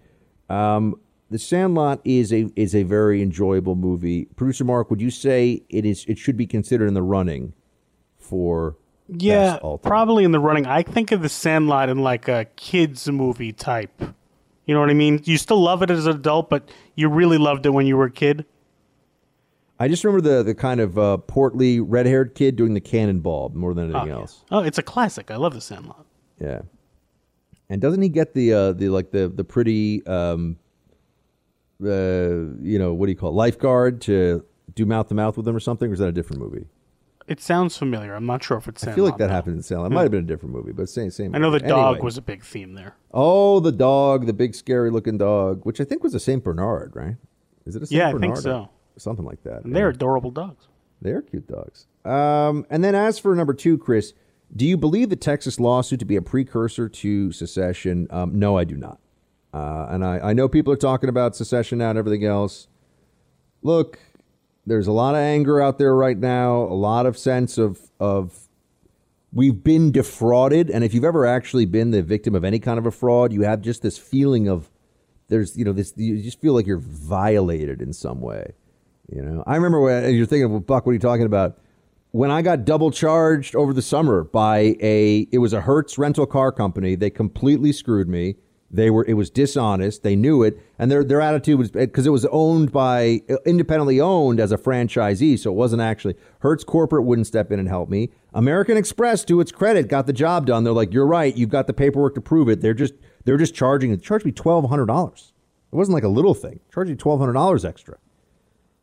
Um, the Sandlot is a is a very enjoyable movie. Producer Mark, would you say it is it should be considered in the running for Yeah, best all time? probably in the running. I think of the Sandlot in like a kids movie type. You know what I mean? You still love it as an adult, but you really loved it when you were a kid. I just remember the the kind of uh, portly red haired kid doing the cannonball more than anything Oh, yeah. else. Oh, it's a classic. I love the Sandlot. Yeah. And doesn't he get the uh, the like the the pretty um uh you know what do you call it? lifeguard to do mouth to mouth with him or something or is that a different movie? It sounds familiar. I'm not sure if it's I feel like that though. happened in Sandlot. It might have been a different movie, but same same. I know the movie. dog Anyway. was a big theme there. Oh, the dog, the big scary looking dog, which I think was a Saint Bernard, right? Is it a Saint Bernard? Yeah, I think so. Something like that. And they're adorable dogs. They're cute dogs. Um, and then as for number two, Chris, do you believe the Texas lawsuit to be a precursor to secession? Um, no, I do not. Uh, and I, I know people are talking about secession now and everything else. Look, there's a lot of anger out there right now, a lot of sense of of we've been defrauded. And if you've ever actually been the victim of any kind of a fraud, you have just this feeling of there's you know this you just feel like you're violated in some way. You know, I remember when you're thinking, well, Buck, what are you talking about? When I got double charged over the summer by a, it was a Hertz rental car company. They completely screwed me. They were, it was dishonest. They knew it, and their their attitude was because it was owned by independently owned as a franchisee, so it wasn't actually Hertz corporate wouldn't step in and help me. American Express, to its credit, got the job done. They're like, you're right, you've got the paperwork to prove it. They're just they're just charging it. Charged me twelve hundred dollars. It wasn't like a little thing. Charged me twelve hundred dollars extra.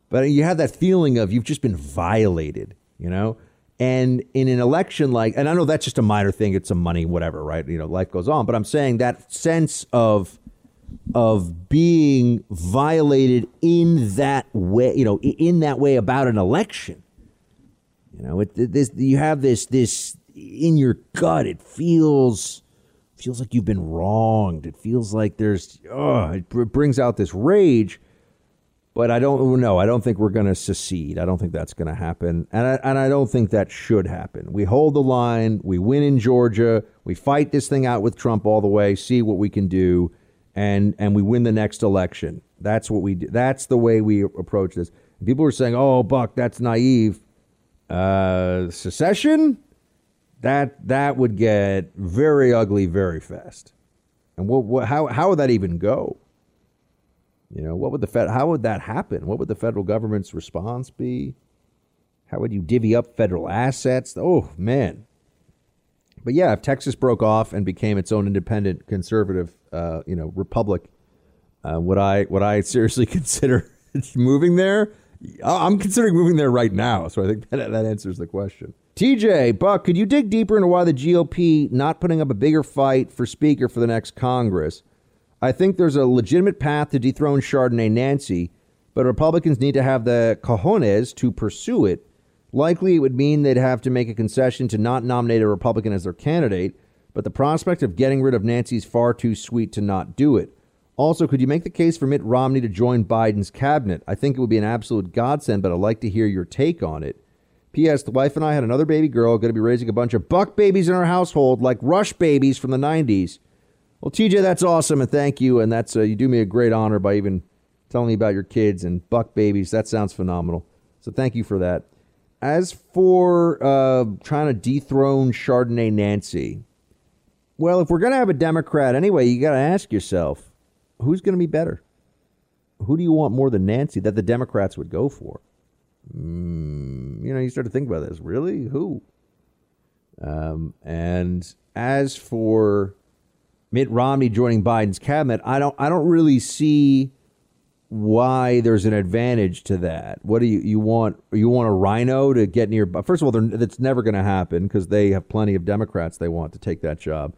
But you have that feeling of you've just been violated, you know? And in an election like, and I know that's just a minor thing, it's some money, whatever, right? You know, life goes on. But I'm saying that sense of of being violated in that way, you know, in that way about an election. You know, it, this you have this this in your gut. It feels feels like you've been wronged. It feels like there's oh, it brings out this rage. But I don't know. I don't think we're going to secede. I don't think that's going to happen, and I, and I don't think that should happen. We hold the line. We win in Georgia. We fight this thing out with Trump all the way. See what we can do, and and we win the next election. That's what we do. That's the way we approach this. People are saying, "Oh, Buck, that's naive." Uh, secession, that that would get very ugly very fast. And what, what how how would that even go? You know, what would the Fed how would that happen? What would the federal government's response be? How would you divvy up federal assets? Oh, man. But yeah, if Texas broke off and became its own independent conservative uh, you know, republic, uh, would I would I seriously consider moving there? I'm considering moving there right now, so I think that, that answers the question. TJ, Buck, could you dig deeper into why the GOP not putting up a bigger fight for Speaker for the next Congress? I think there's a legitimate path to dethrone Chardonnay Nancy, but Republicans need to have the cojones to pursue it. Likely, it would mean they'd have to make a concession to not nominate a Republican as their candidate, but the prospect of getting rid of Nancy is far too sweet to not do it. Also, could you make the case for Mitt Romney to join Biden's cabinet? I think it would be an absolute godsend, but I'd like to hear your take on it. P.S. The wife and I had another baby girl, going to be raising a bunch of buck babies in our household, like Rush babies from the 90s. Well, TJ, that's awesome, and thank you. And that's uh, you do me a great honor by even telling me about your kids and buck babies. That sounds phenomenal. So thank you for that. As for uh, trying to dethrone Chardonnay Nancy, well, if we're going to have a Democrat anyway, you got to ask yourself, who's going to be better? Who do you want more than Nancy that the Democrats would go for? Mm, you know, you start to think about this. Really, who? Um, and as for Mitt Romney joining Biden's cabinet, I don't, I don't really see why there's an advantage to that. What do you you want? You want a RINO to get near? First of all, that's never going to happen because they have plenty of Democrats they want to take that job.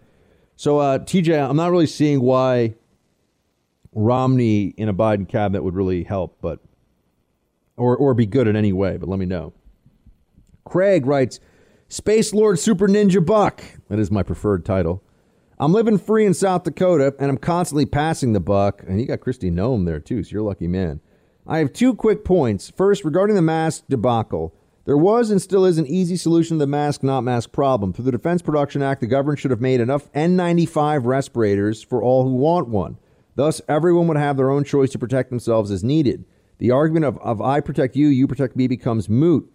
So, uh, TJ, I'm not really seeing why Romney in a Biden cabinet would really help, but or or be good in any way. But let me know. Craig writes, "Space Lord Super Ninja Buck." That is my preferred title. I'm living free in South Dakota, and I'm constantly passing the buck. And you got Kristi Noem there too, so you're a lucky man. I have two quick points. First, regarding the mask debacle. There was and still is an easy solution to the mask not mask problem. Through the Defense Production Act, the government should have made enough N95 respirators for all who want one. Thus, everyone would have their own choice to protect themselves as needed. The argument of, of I protect you, you protect me becomes moot.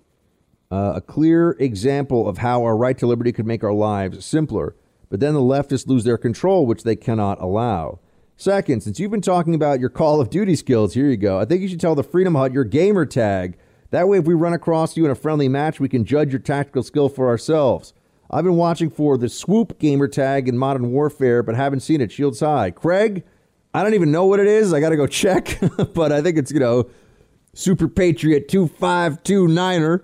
Uh, a clear example of how our right to liberty could make our lives simpler. But then the leftists lose their control, which they cannot allow. Second, since you've been talking about your Call of Duty skills, here you go. I think you should tell the Freedom Hut your gamer tag. That way, if we run across you in a friendly match, we can judge your tactical skill for ourselves. I've been watching for the swoop gamer tag in Modern Warfare, but haven't seen it. Shields high. Craig, I don't even know what it is. I got to go check, but I think it's, you know, Super Patriot 2529er.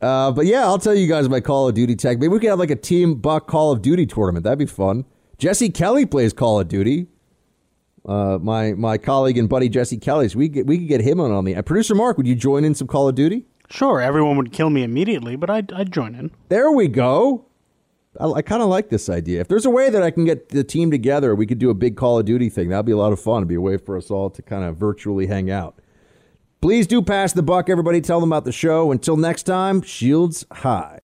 Uh, but yeah, I'll tell you guys my Call of Duty tech. Maybe we could have like a Team Buck Call of Duty tournament. That'd be fun. Jesse Kelly plays Call of Duty. Uh, my my colleague and buddy Jesse Kelly. So we get, we could get him on on the uh, producer Mark. Would you join in some Call of Duty? Sure, everyone would kill me immediately, but I'd, I'd join in. There we go. I, I kind of like this idea. If there's a way that I can get the team together, we could do a big Call of Duty thing. That'd be a lot of fun. It'd be a way for us all to kind of virtually hang out. Please do pass the buck, everybody. Tell them about the show. Until next time, shields high.